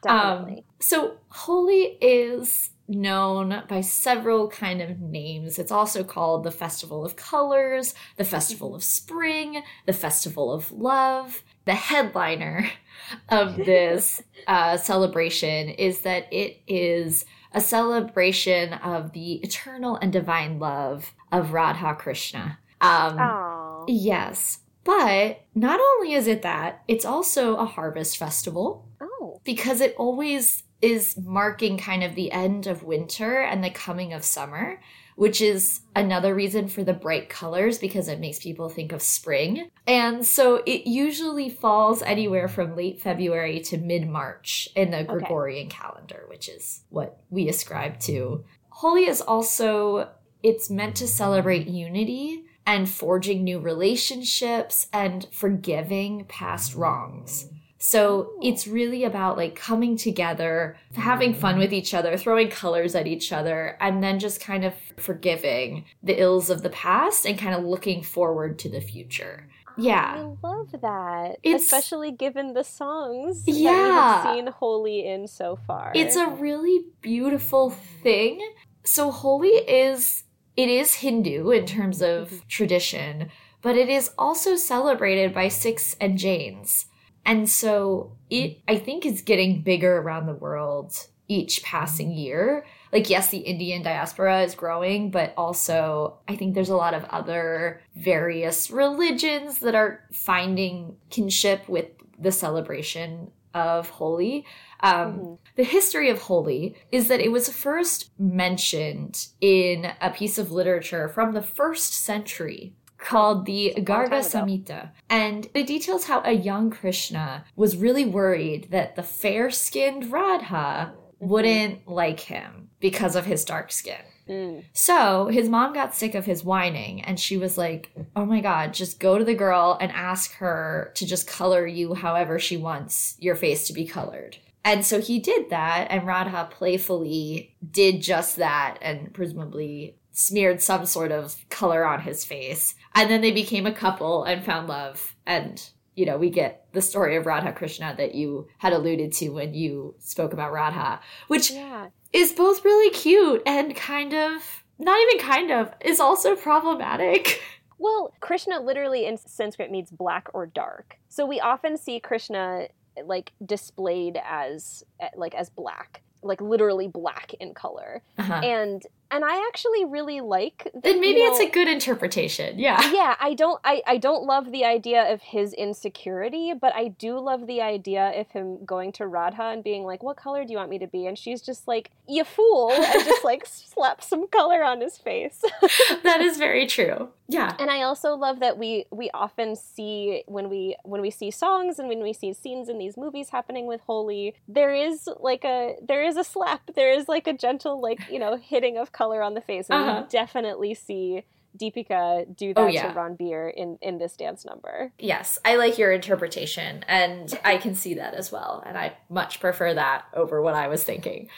definitely Um, so Holi is known by several kind of names. It's also called the Festival of Colors, the Festival of Spring, the Festival of Love. The headliner of this uh, celebration is that it is a celebration of the eternal and divine love of Radha Krishna. Um. Yes. But not only is it that, it's also a harvest festival oh because it always is marking kind of the end of winter and the coming of summer, which is another reason for the bright colors because it makes people think of spring. And so it usually falls anywhere from late February to mid March in the Gregorian calendar, which is what we ascribe to. Holi is also it's meant to celebrate unity and forging new relationships and forgiving past wrongs. So oh. it's really about like coming together, having fun with each other, throwing colors at each other, and then just kind of forgiving the ills of the past and kind of looking forward to the future. Oh, yeah. I love that. It's- Especially given the songs that we Yeah. have seen Holi in so far. It's a really beautiful thing. So Holi is it is Hindu in terms of mm-hmm. tradition, but it is also celebrated by Sikhs and Jains. And so it I think is getting bigger around the world each passing year. Like yes, the Indian diaspora is growing, but also I think there's a lot of other various religions that are finding kinship with the celebration of Holi. Um, Mhm. the history of Holi is that it was first mentioned in a piece of literature from the first century called the It's a long Garga. Samhita. And it details how a young Krishna was really worried that the fair skinned Radha Mm-hmm. wouldn't like him because of his dark skin. Mm. So his mom got sick of his whining and she was like, Oh my God, just go to the girl and ask her to just color you however she wants your face to be colored. And so he did that, and Radha playfully did just that and presumably smeared some sort of color on his face. And then they became a couple and found love. And, you know, we get the story of Radha Krishna that you had alluded to when you spoke about Radha, which Yeah. is both really cute and kind of not even kind of is also problematic. Well, Krishna literally in Sanskrit means black or dark. So we often see Krishna like displayed as like as black, like literally black in color. Uh-huh. And and I actually really like that, then maybe you it's a good interpretation. Yeah. yeah i don't I, I don't love the idea of his insecurity but i do love the idea of him going to radha and being like what color do you want me to be and she's just like you fool and just like slap some color on his face that is very true. Yeah. and i also love that we we often see when we when we see songs and when we see scenes in these movies happening with Holi there is like a there is a slap there is like a gentle like you know hitting of color on the face and Uh-huh. we definitely see Deepika do that Oh, yeah. to Ranbir in in this dance number. Yes, I like your interpretation and I can see that as well. And I much prefer that over what I was thinking.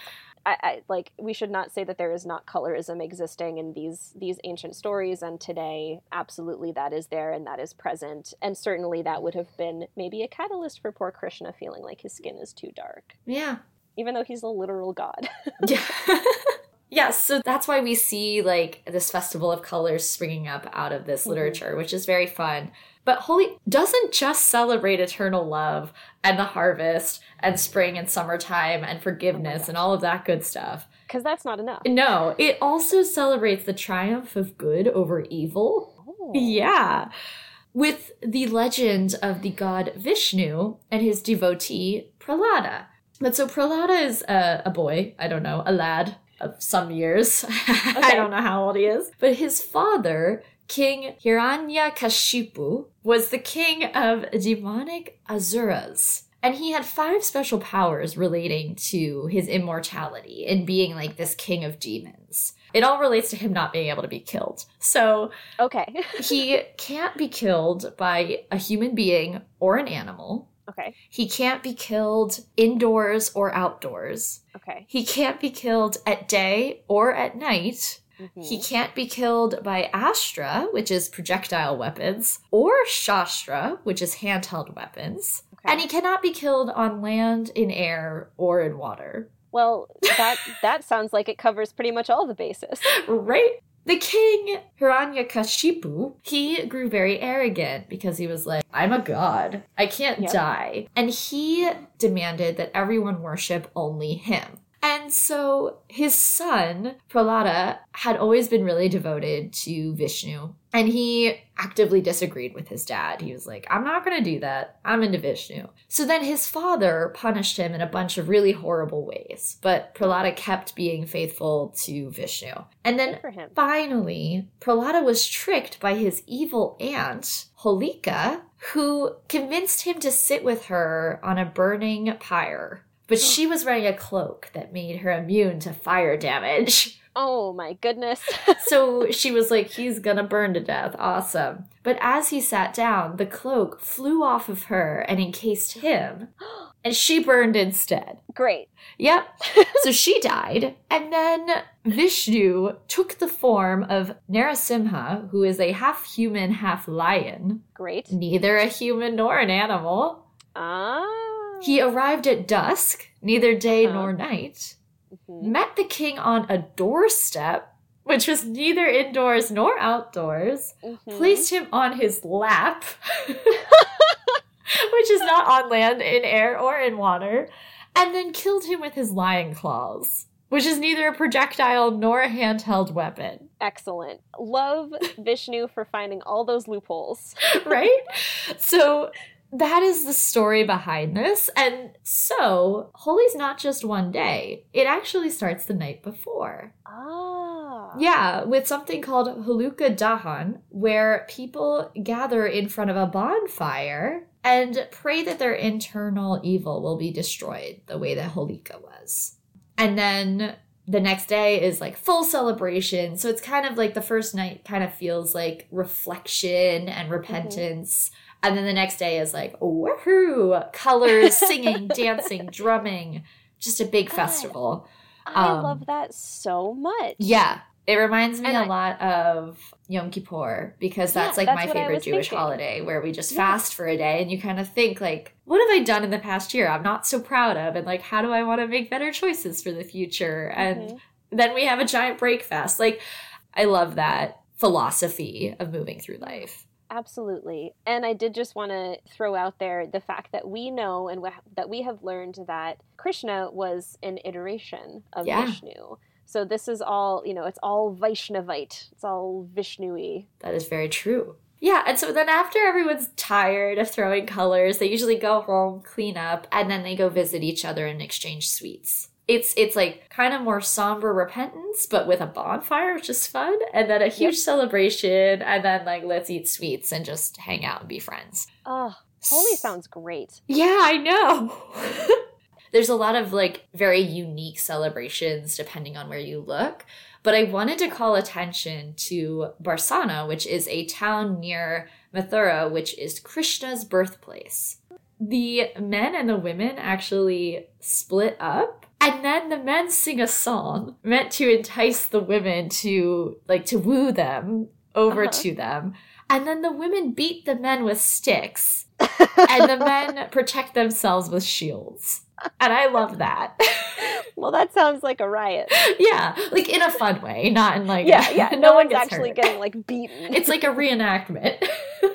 I, I like we should not say that there is not colorism existing in these these ancient stories and today absolutely that is there and that is present and certainly that would have been maybe a catalyst for poor Krishna feeling like his skin is too dark Yeah. even though he's a literal god. Yeah. yes, so that's why we see like this festival of colors springing up out of this Mhm. literature, which is very fun. But Holi doesn't just celebrate eternal love and the harvest and spring and summertime and forgiveness and all of that good stuff. Cuz that's not enough. No, it also celebrates the triumph of good over evil. Oh. Yeah. With the legend of the god Vishnu and his devotee Prahlada. But so Prahlada is a, a boy, I don't know, a lad of some years. I don't know how old he is. But his father, King Hiranyakashipu, was the king of demonic Asuras. And he had five special powers relating to his immortality and being like this king of demons. It all relates to him not being able to be killed. So Okay. he can't be killed by a human being or an animal. Okay. He can't be killed indoors or outdoors. Okay. He can't be killed at day or at night. Mhm. He can't be killed by Astra, which is projectile weapons, or Shastra, which is handheld weapons. Okay. And he cannot be killed on land, in air, or in water. Well, that that sounds like it covers pretty much all the bases. Right? The king, Hiranyakashipu, he grew very arrogant because he was like, I'm a god. I can't Yep. die. And he demanded that everyone worship only him. And so his son, Prahlada, had always been really devoted to Vishnu. And he actively disagreed with his dad. He was like, I'm not going to do that. I'm into Vishnu. So then his father punished him in a bunch of really horrible ways. But Prahlada kept being faithful to Vishnu. And then Good for him. Finally, Prahlada was tricked by his evil aunt, Holika, who convinced him to sit with her on a burning pyre. But she was wearing a cloak that made her immune to fire damage. Oh my goodness. So she was like, he's gonna burn to death. Awesome. But as he sat down, the cloak flew off of her and encased him. And she burned instead. Great. Yep. so she died. And then Vishnu took the form of Narasimha, who is a half human, half lion, Great. neither a human nor an animal. Ah. He arrived at dusk, neither day Uh-huh. nor night, Mhm. met the king on a doorstep, which was neither indoors nor outdoors, Mhm. placed him on his lap, which is not on land, in air, or in water, and then killed him with his lion claws, which is neither a projectile nor a handheld weapon, Excellent. Love Vishnu for finding all those loopholes. right? so that is the story behind this. And so, Holi's not just one day, it actually starts the night before. Ah. Yeah, with something called Holika Dahan, where people gather in front of a bonfire and pray that their internal evil will be destroyed the way that Holika was. And then the next day is like full celebration. So it's kind of like the first night kind of feels like reflection and repentance. And then the next day is like, woohoo! Colors, singing, dancing, drumming. Just a big God. festival. I Um, love that so much. Yeah. It reminds me And a I- lot of Yom Kippur because Yeah, that's like that's my favorite Jewish thinking. holiday where we just Yeah. fast for a day and you kind of think like, what have I done in the past year I'm not so proud of and like how do I want to make better choices for the future? And Mhm. then we have a giant break fast. Like I love that philosophy of moving through life. Absolutely. And I did just want to throw out there the fact that we know and we- that we have learned that Krishna was an iteration of Yeah. Vishnu. So this is all, you know, it's all Vaishnavite. It's all Vishnu-y. That is very true. Yeah, and so then after everyone's tired of throwing colors, they usually go home, clean up, and then they go visit each other and exchange sweets. It's it's like kind of more somber repentance, but with a bonfire, which is fun, and then a huge celebration, and then like let's eat sweets and just hang out and be friends. Oh, Holi sounds great. Yeah, I know. There's a lot of like very unique celebrations depending on where you look. But I wanted to call attention to Barsana, which is a town near Mathura, which is Krishna's birthplace. The men and the women actually split up, and then the men sing a song meant to entice the women to like to woo them over Uh-huh. to them. And then the women beat the men with sticks and the men protect themselves with shields. And I love that. Well, that sounds like a riot. yeah, like in a fun way, not in like Yeah, yeah. No, one one's gets actually hurt. getting like beaten. It's like a reenactment.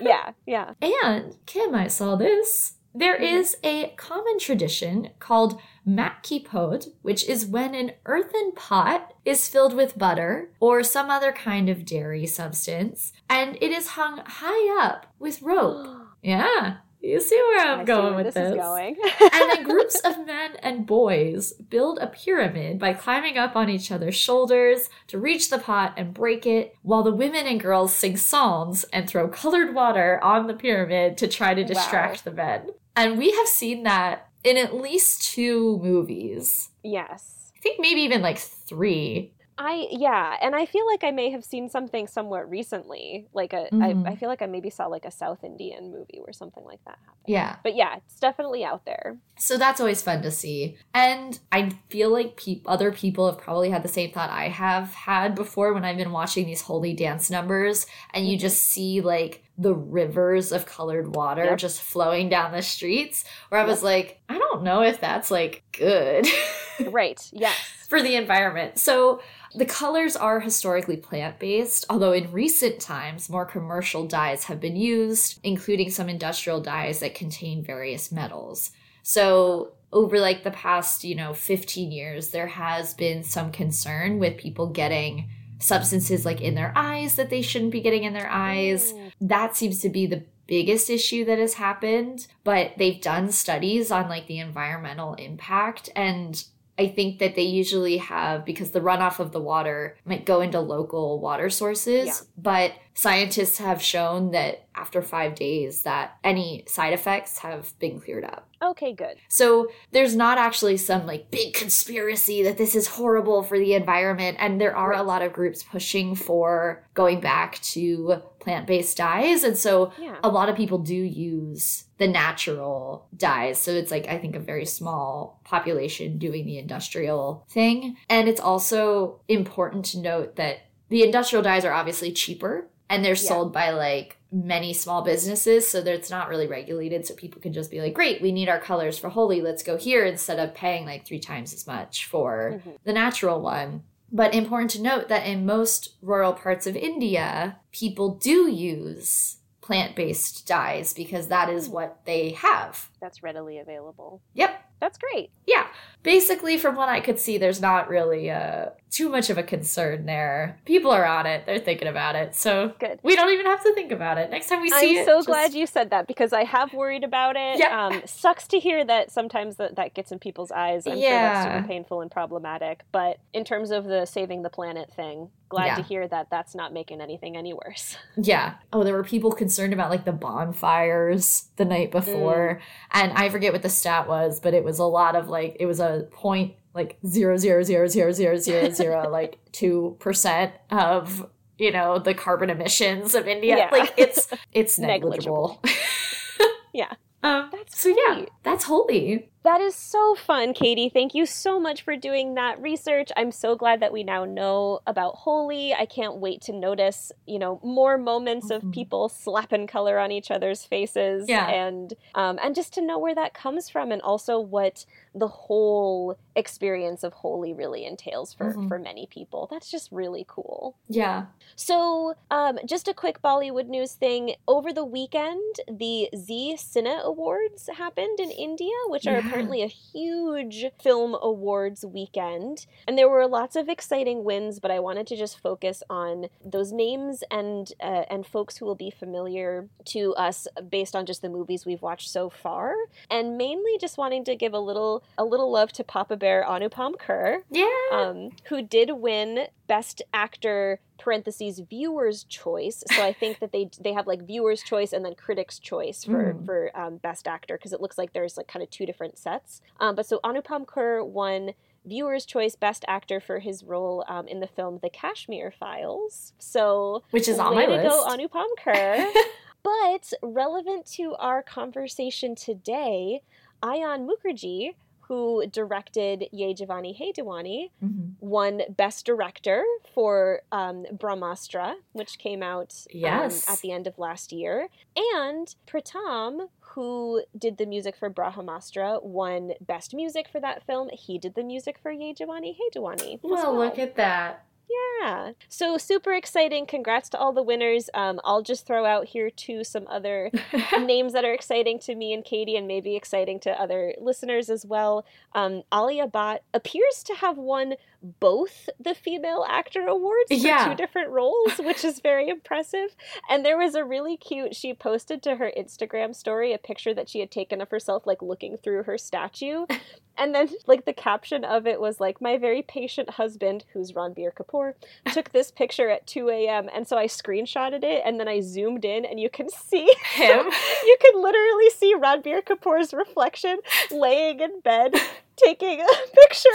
yeah, yeah. and Kim, I saw this. There Mhm. a common tradition called matkipod, which is when an earthen pot is filled with butter or some other kind of dairy substance, and it is hung high up with rope. Yeah. You see where I'm I going where with this this. is going. and then groups of men and boys build a pyramid by climbing up on each other's shoulders to reach the pot and break it, while the women and girls sing psalms and throw colored water on the pyramid to try to Wow. distract the men. And we have seen that in at least two movies. yes. I think maybe even like three. I yeah, and I feel like I may have seen something somewhat recently. Like a, Mhm. I, I feel like I maybe saw like a South Indian movie where something like that happened. Yeah. But yeah, it's definitely out there. So that's always fun to see. And I feel like peop other people have probably had the same thought I have had before when I've been watching these Holi dance numbers and you Mhm. just see like the rivers of colored water Yep. just flowing down the streets where I was like, I don't know if that's like good right. Yes. for the environment. So the colors are historically plant based, although in recent times, more commercial dyes have been used, including some industrial dyes that contain various metals. So over like the past, you know, 15 years, there has been some concern with people getting substances like in their eyes that they shouldn't be getting in their eyes. That seems to be the biggest issue that has happened, but they've done studies on like the environmental impact and I think that they usually have because the runoff of the water might go into local water sources, Yeah. but scientists have shown that after 5 days that any side effects have been cleared up. Okay, good. So there's not actually some like big conspiracy that this is horrible for the environment. And there are a lot of groups pushing for going back to plant based dyes. And so Yeah. a lot of people do use the natural dyes. So it's like, I think, a very small population doing the industrial thing. And it's also important to note that the industrial dyes are obviously cheaper and they're Yeah. sold by like many small businesses so that it's not really regulated so people can just be like great we need our colors for Holi let's go here instead of paying like three times as much for Mhm. the natural one but important to note that in most rural parts of india people do use plant-based dyes because that is what they have That's readily available. yep That's great. yeah basically from what i could see there's not really uh too much of a concern there people are on it they're thinking about it so Good. we don't even have to think about it next time we see I'm it so just- glad you said that because I have worried about it. Yeah. Um, sucks to hear that sometimes that, that gets in people's eyes. I'm sure Yeah. that's super painful and problematic. But in terms of the saving the planet thing, glad Yeah. to hear that that's not making anything any worse. yeah oh there were people concerned about like the bonfires the night before and i forget what the stat was but it was a lot of like it was a point like zero zero zero zero zero zero zero like two percent of you know the carbon emissions of india Yeah. like it's it's Negligible. negligible Yeah. um That's so yeah that's Holi That is so fun, Katie. Thank you so much for doing that research. I'm so glad that we now know about Holi. I can't wait to notice, you know, more moments Mhm. of people slapping color on each other's faces, Yeah. and um, and just to know where that comes from, and also what the whole experience of Holi really entails for Mhm. for many people. That's just really cool. yeah So, um, just a quick Bollywood news thing. Over the weekend, the Zee Cine Awards happened in India, which are Yeah. Apparently a huge film awards weekend. And there were lots of exciting wins, but I wanted to just focus on those names and uh, and folks who will be familiar to us based on just the movies we've watched so far, and mainly just wanting to give a little a little love to Papa Bear Anupam Kher yeah um, who did win Best Actor parentheses viewers choice. So I think that they they have like viewers choice and then critics choice for Mhm. for um, Best Actor because it looks like there's like kind of two different sets. Um, but so Anupam Kher won. Viewers' Choice Best Actor for his role um, in the film The Kashmir Files. So, which is on way my to list go, Anupam Kher. but relevant to our conversation today, Ayan Mukerji, who directed Yeh Jawaani Hai Deewani, Mhm. won Best Director for um, Brahmastra, which came out um, Yes. at the end of last year. And Pritam, who did the music for Brahmastra, won Best Music for that film. He did the music for Yeh Jawaani Hai Deewani. as well look at that yeah. So super exciting. Congrats to all the winners. Um, I'll just throw out here too some other names that are exciting to me and Katie and maybe exciting to other listeners as well. Um, Alia Bhatt appears to have won both the female actor awards for Yeah. two different roles, which is very impressive. And there was a really cute, she posted to her Instagram story a picture that she had taken of herself, like looking through her statue. And then, like, the caption of it was like, My very patient husband, who's Ranbir Kapoor, took this picture at 2 a.m. And so I screenshotted it and then I zoomed in, and you can see Him? you can literally see Ranbir Kapoor's reflection laying in bed taking a picture.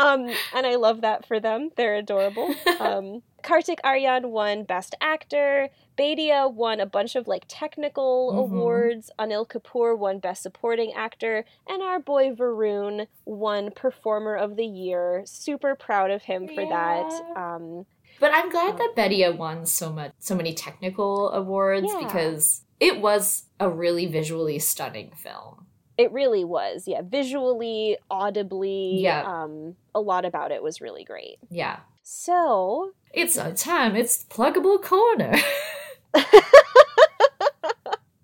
Um, and I love that for them. They're adorable. Um, Kartik Aaryan won Best Actor. Bhediya won a bunch of like technical Mhm. awards. Anil Kapoor won Best Supporting Actor, and our boy Varun won Performer of the Year. Super proud of him for that. Um, But I'm glad that Bhediya won so much, so many technical awards Yeah. because it was a really visually stunning film. It really was, yeah. Visually, audibly, Yeah. um, a lot about it was really great. Yeah, So, it's a time. It's pluggable corner.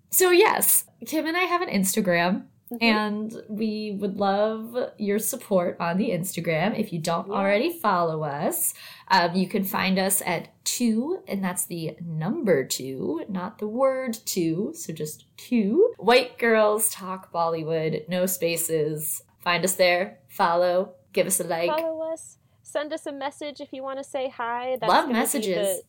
so yes, Kim and I have an Instagram. Mhm. And we would love your support on the Instagram. If you don't Yeah. already follow us, um, you can find us at two, and that's the number two, not the word two. So just two. White Girls Talk Bollywood, no spaces. Find us there, follow, give us a like. follow us, send us a message if you want to say hi. That's Love gonna be messages. The,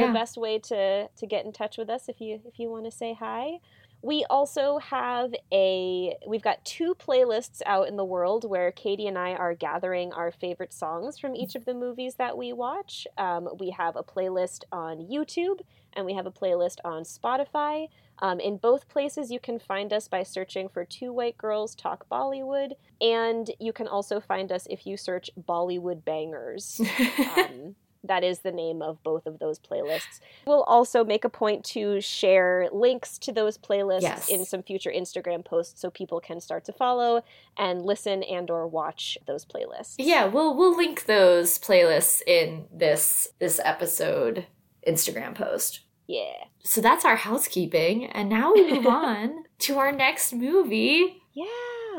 yeah. the best way to to get in touch with us if you if you want to say hi. We also have a we've got two playlists out in the world where Katie and I are gathering our favorite songs from each of the movies that we watch. Um, we have a playlist on YouTube and we have a playlist on Spotify. Um, in both places, you can find us by searching for Two White Girls Talk Bollywood, and you can also find us if you search Bollywood Bangers. Um, that is the name of both of those playlists. We'll also make a point to share links to those playlists Yes. in some future Instagram posts so people can start to follow and listen and or watch those playlists. yeah, we'll we'll link those playlists in this this episode Instagram post. Yeah. So that's our housekeeping, and now we move on to our next movie, Yeah.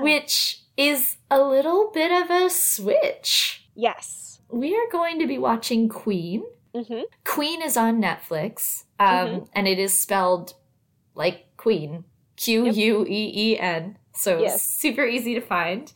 which is a little bit of a switch. yes. We are going to be watching Queen. Mhm. Queen is on Netflix, um, Mhm. and it is spelled like Queen, Q U E E N. So Yes. super easy to find.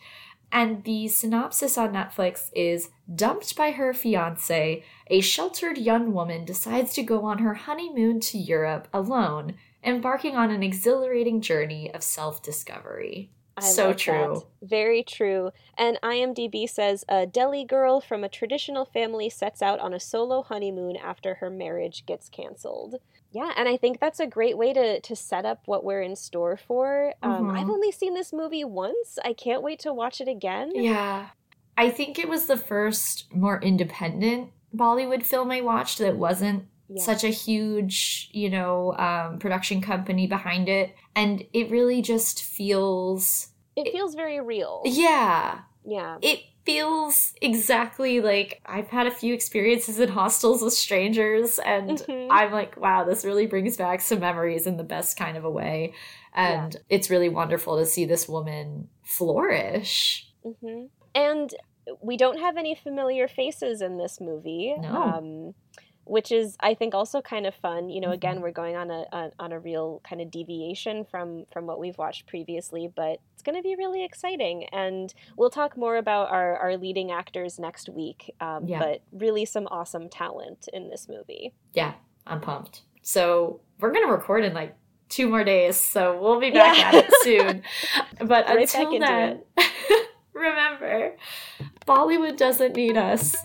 And the synopsis on Netflix is dumped by her fiance, a sheltered young woman decides to go on her honeymoon to Europe alone, embarking on an exhilarating journey of self discovery. I So true. that. Very true. And IMDb says a Delhi girl from a traditional family sets out on a solo honeymoon after her marriage gets canceled. Yeah, and I think that's a great way to to set up what we're in store for. Um, Mhm. I've only seen this movie once. I can't wait to watch it again. Yeah. I think it was the first more independent Bollywood film I watched that wasn't Yeah. such a huge, you know, um, production company behind it. And it really just feels, It feels very real. yeah, Yeah. it feels exactly like I've had a few experiences in hostels with strangers, and Mhm. I'm like, wow, this really brings back some memories in the best kind of a way. And it's really wonderful to see this woman flourish. hmm And we don't have any familiar faces in this movie. No. Um, which is, I think, also kind of fun. You know, again, we're going on a, a on a real kind of deviation from from what we've watched previously, but it's going to be really exciting. And we'll talk more about our our leading actors next week. Um, Yeah. But really, some awesome talent in this movie. yeah, I'm pumped. So we're gonna record in like two more days, so we'll be back Yeah. at it soon. But Right until then, remember, Bollywood doesn't need us,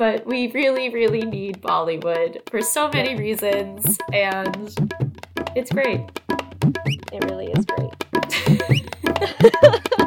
but we really, really need Bollywood for so many reasons, and it's great. It really is great.